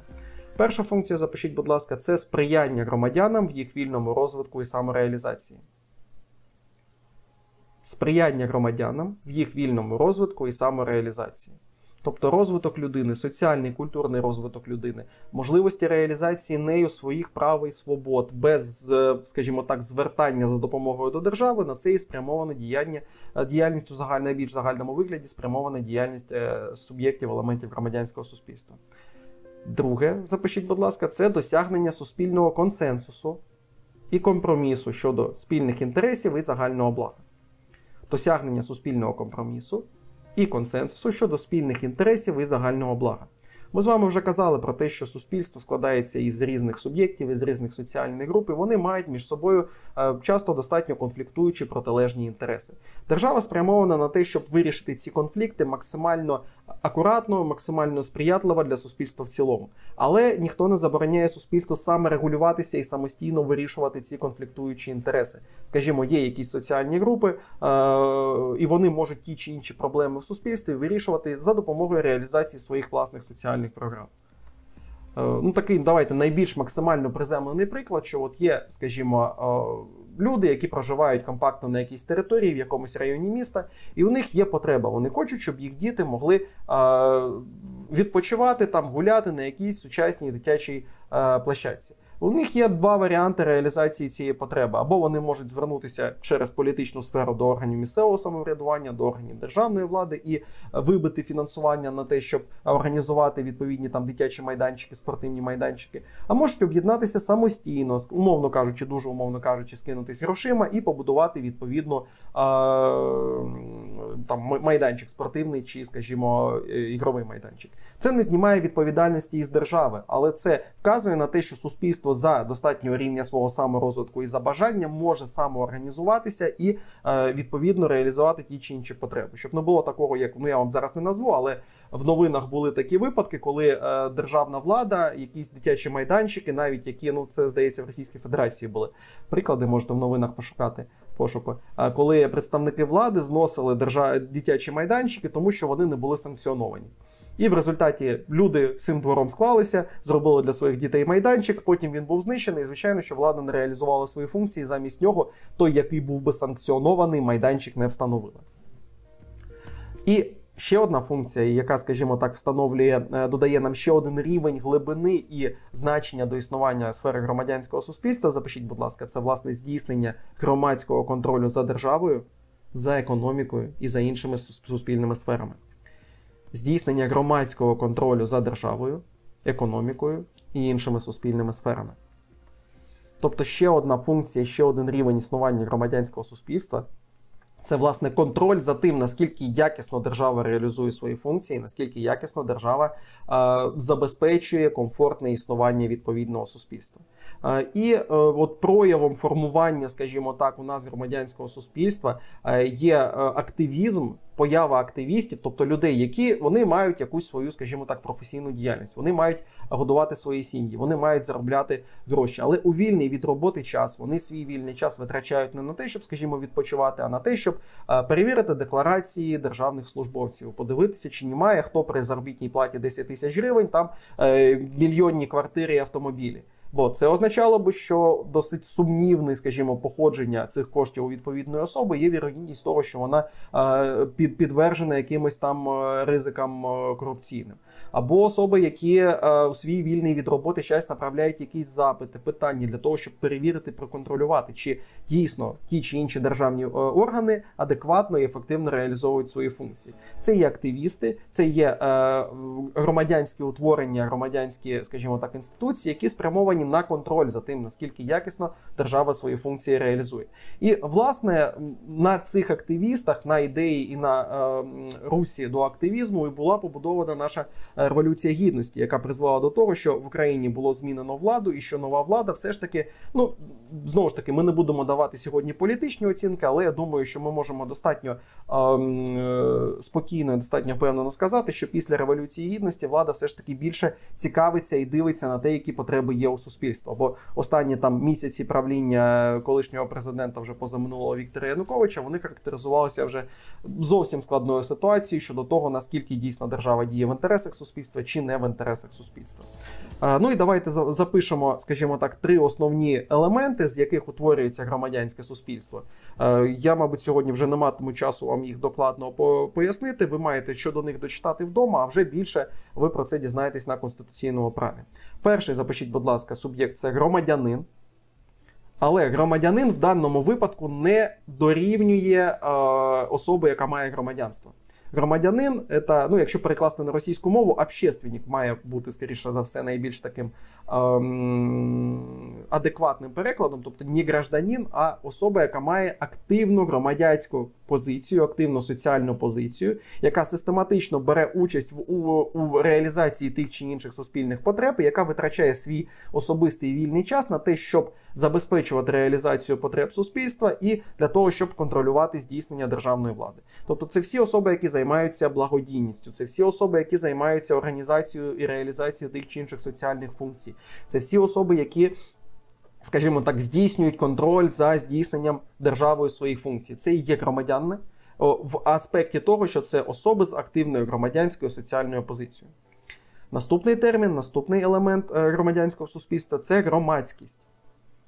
Перша функція, запишіть, будь ласка, це сприяння громадянам в їх вільному розвитку і самореалізації. Сприяння громадянам в їх вільному розвитку і самореалізації тобто розвиток людини, соціальний культурний розвиток людини, можливості реалізації нею своїх прав і свобод, без, е, скажімо так, звертання за допомогою до держави на це і спрямоване діяння, е, діяльність у загальному більш загальному вигляді, спрямована діяльність е, суб'єктів елементів громадянського суспільства. Друге, запишіть, будь ласка, це досягнення суспільного консенсусу і компромісу щодо спільних інтересів і загального блага. Досягнення суспільного компромісу і консенсусу щодо спільних інтересів і загального блага. Ми з вами вже казали про те, що суспільство складається із різних суб'єктів, із різних соціальних груп, і вони мають між собою е, часто достатньо конфліктуючі протилежні інтереси. Держава спрямована на те, щоб вирішити ці конфлікти максимально акуратно, максимально сприятлива для суспільства в цілому. Але ніхто не забороняє суспільству саме регулюватися і самостійно вирішувати ці конфліктуючі інтереси. Скажімо, є якісь соціальні групи, е- і вони можуть ті чи інші проблеми в суспільстві вирішувати за допомогою реалізації своїх власних соціальних програм. Е, ну, такий, давайте найбільш максимально приземлений приклад, що от є, скажімо, е, люди, які проживають компактно на якійсь території, в якомусь районі міста, і у них є потреба. Вони хочуть, щоб їх діти могли е, відпочивати там, гуляти на якійсь сучасній дитячій площадці. У них є два варіанти реалізації цієї потреби. Або вони можуть звернутися через політичну сферу до органів місцевого самоврядування, до органів державної влади і вибити фінансування на те, щоб організувати відповідні там дитячі майданчики, спортивні майданчики. А можуть об'єднатися самостійно, умовно кажучи, дуже умовно кажучи, скинутись грошима і побудувати відповідно там майданчик спортивний чи, скажімо, е, ігровий майданчик. Це не знімає відповідальності із держави, але це вказує на те, що суспільство за достатнього рівня свого саморозвитку і за бажанням може самоорганізуватися і е, відповідно реалізувати ті чи інші потреби, щоб не було такого, як ну я вам зараз не назву, але в новинах були такі випадки, коли е, державна влада, якісь дитячі майданчики, навіть які ну це здається в Російській Федерації були. Приклади, можете в новинах пошукати пошуку. Коли представники влади зносили держав... дитячі майданчики, тому що вони не були санкціоновані. І в результаті люди всім двором склалися, зробили для своїх дітей майданчик. Потім він був знищений. І, звичайно, що влада не реалізувала свої функції. Замість нього той, який був би санкціонований, майданчик не встановили. І ще одна функція, яка, скажімо так, встановлює, е, додає нам ще один рівень глибини і значення до існування сфери громадянського суспільства. Запишіть, будь ласка, це власне здійснення громадського контролю за державою, за економікою і за іншими суспільними сферами здійснення громадського контролю за державою, економікою і іншими суспільними сферами. Тобто ще одна функція, ще один рівень існування громадянського суспільства це власне контроль за тим, наскільки якісно держава реалізує свої функції, наскільки якісно держава е, забезпечує комфортне існування відповідного суспільства. Е, і е, от проявом формування, скажімо так, у нас громадянського суспільства е, є е, активізм поява активістів, тобто людей, які вони мають якусь свою, скажімо так, професійну діяльність. Вони мають годувати свої сім'ї, вони мають заробляти гроші. Але у вільний від роботи час вони свій вільний час витрачають не на те, щоб, скажімо, відпочивати, а на те, щоб е, перевірити декларації державних службовців, подивитися, чи немає хто при заробітній платі 10 тисяч гривень, там е, мільйонні квартири і автомобілі. Бо це означало би, що досить сумнівне, скажімо, походження цих коштів у відповідної особи є вірогідність того, що вона е, під, підвержена якимось там е, ризикам е, корупційним. Або особи, які у свій вільний від роботи час направляють якісь запити, питання для того, щоб перевірити, проконтролювати, чи дійсно ті чи інші державні е, органи адекватно і ефективно реалізовують свої функції. Це є активісти, це є е, громадянські утворення, громадянські, скажімо так, інституції, які спрямовані на контроль за тим, наскільки якісно держава свої функції реалізує. І власне на цих активістах, на ідеї і на русі до активізму і була побудована наша революція гідності, яка призвела до того, що в Україні було змінено владу, і що нова влада все ж таки, ну знову ж таки, ми не будемо давати сьогодні політичні оцінки, але я думаю, що ми можемо достатньо е, спокійно, достатньо впевнено сказати, що після революції гідності влада все ж таки більше цікавиться і дивиться на те, які потреби є у суспільства. Бо останні там місяці правління колишнього президента вже позаминулого Віктора Януковича вони характеризувалися вже зовсім складною ситуацією щодо того, наскільки дійсно держава діє в інтересах суспільства чи не в інтересах суспільства. Ну і давайте запишемо, скажімо так, три основні елементи, з яких утворюється громадянське суспільство. Я, мабуть, сьогодні вже не матиму часу вам їх докладно пояснити. Ви маєте щодо них дочитати вдома, а вже більше ви про це дізнаєтесь на конституційному праві. Перший запишіть, будь ласка, суб'єкт це громадянин. Але громадянин в даному випадку не дорівнює е, особи, яка має громадянство. Громадянин, це, ну, якщо перекласти на російську мову, общественник має бути, скоріше за все, найбільш таким ем, адекватним перекладом, тобто не гражданин, а особа, яка має активну громадянську позицію, активну соціальну позицію, яка систематично бере участь в у, у реалізації тих чи інших суспільних потреб, яка витрачає свій особистий вільний час на те, щоб забезпечувати реалізацію потреб суспільства і для того, щоб контролювати здійснення державної влади. Тобто, це всі особи, які займаються благодійністю, це всі особи, які займаються організацією і реалізацією тих чи інших соціальних функцій. Це всі особи, які скажімо так, здійснюють контроль за здійсненням державою своїх функцій. Це і є громадяни в аспекті того, що це особи з активною громадянською соціальною позицією. Наступний термін, наступний елемент е, громадянського суспільства це громадськість.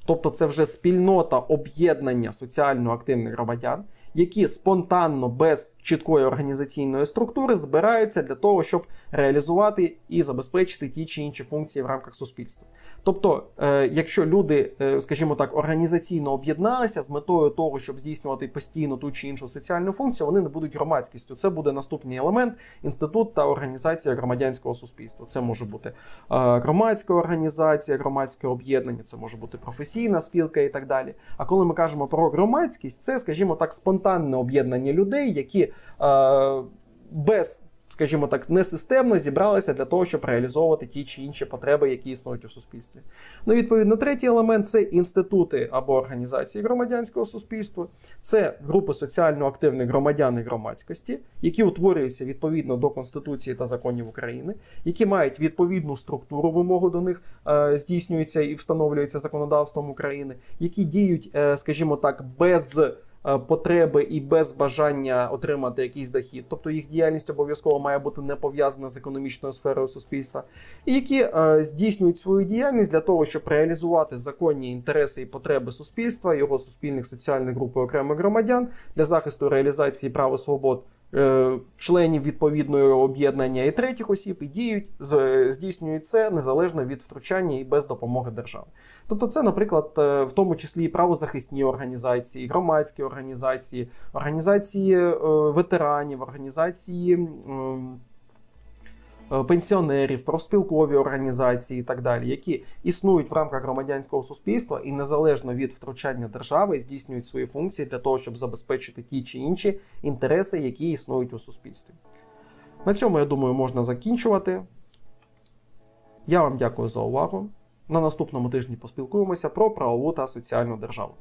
Тобто це вже спільнота об'єднання соціально активних громадян, які спонтанно, без чіткої організаційної структури, збираються для того, щоб реалізувати і забезпечити ті чи інші функції в рамках суспільства. Тобто, е, якщо люди, е, скажімо так, організаційно об'єдналися з метою того, щоб здійснювати постійно ту чи іншу соціальну функцію, вони не будуть громадськістю. Це буде наступний елемент інститут та організація громадянського суспільства. Це може бути е, громадська організація, громадське об'єднання, це може бути професійна спілка і так далі. А коли ми кажемо про громадськість, це, скажімо так, спонтанне об'єднання людей, які е, без скажімо так, несистемно зібралися для того, щоб реалізовувати ті чи інші потреби, які існують у суспільстві. Ну, відповідно, третій елемент це інститути або організації громадянського суспільства, це групи соціально активних громадян і громадськості, які утворюються відповідно до Конституції та законів України, які мають відповідну структуру вимогу до них е, здійснюється і встановлюється законодавством України, які діють, е, скажімо так, без. Е, потреби і без бажання отримати якийсь дохід, тобто їх діяльність обов'язково має бути не пов'язана з економічною сферою суспільства, і які е, здійснюють свою діяльність для того, щоб реалізувати законні інтереси і потреби суспільства, його суспільних соціальних груп і окремих громадян для захисту реалізації прав і свобод. Е, членів відповідного об'єднання і третіх осіб і діють, здійснюють це незалежно від втручання і без допомоги держави. Тобто, це, наприклад, е, в тому числі і правозахисні організації, громадські організації, організації е, ветеранів, організації. Е, пенсіонерів, профспілкові організації і так далі, які існують в рамках громадянського суспільства і незалежно від втручання держави здійснюють свої функції для того, щоб забезпечити ті чи інші інтереси, які існують у суспільстві. На цьому, я думаю, можна закінчувати. Я вам дякую за увагу. На наступному тижні поспілкуємося про правову та соціальну державу.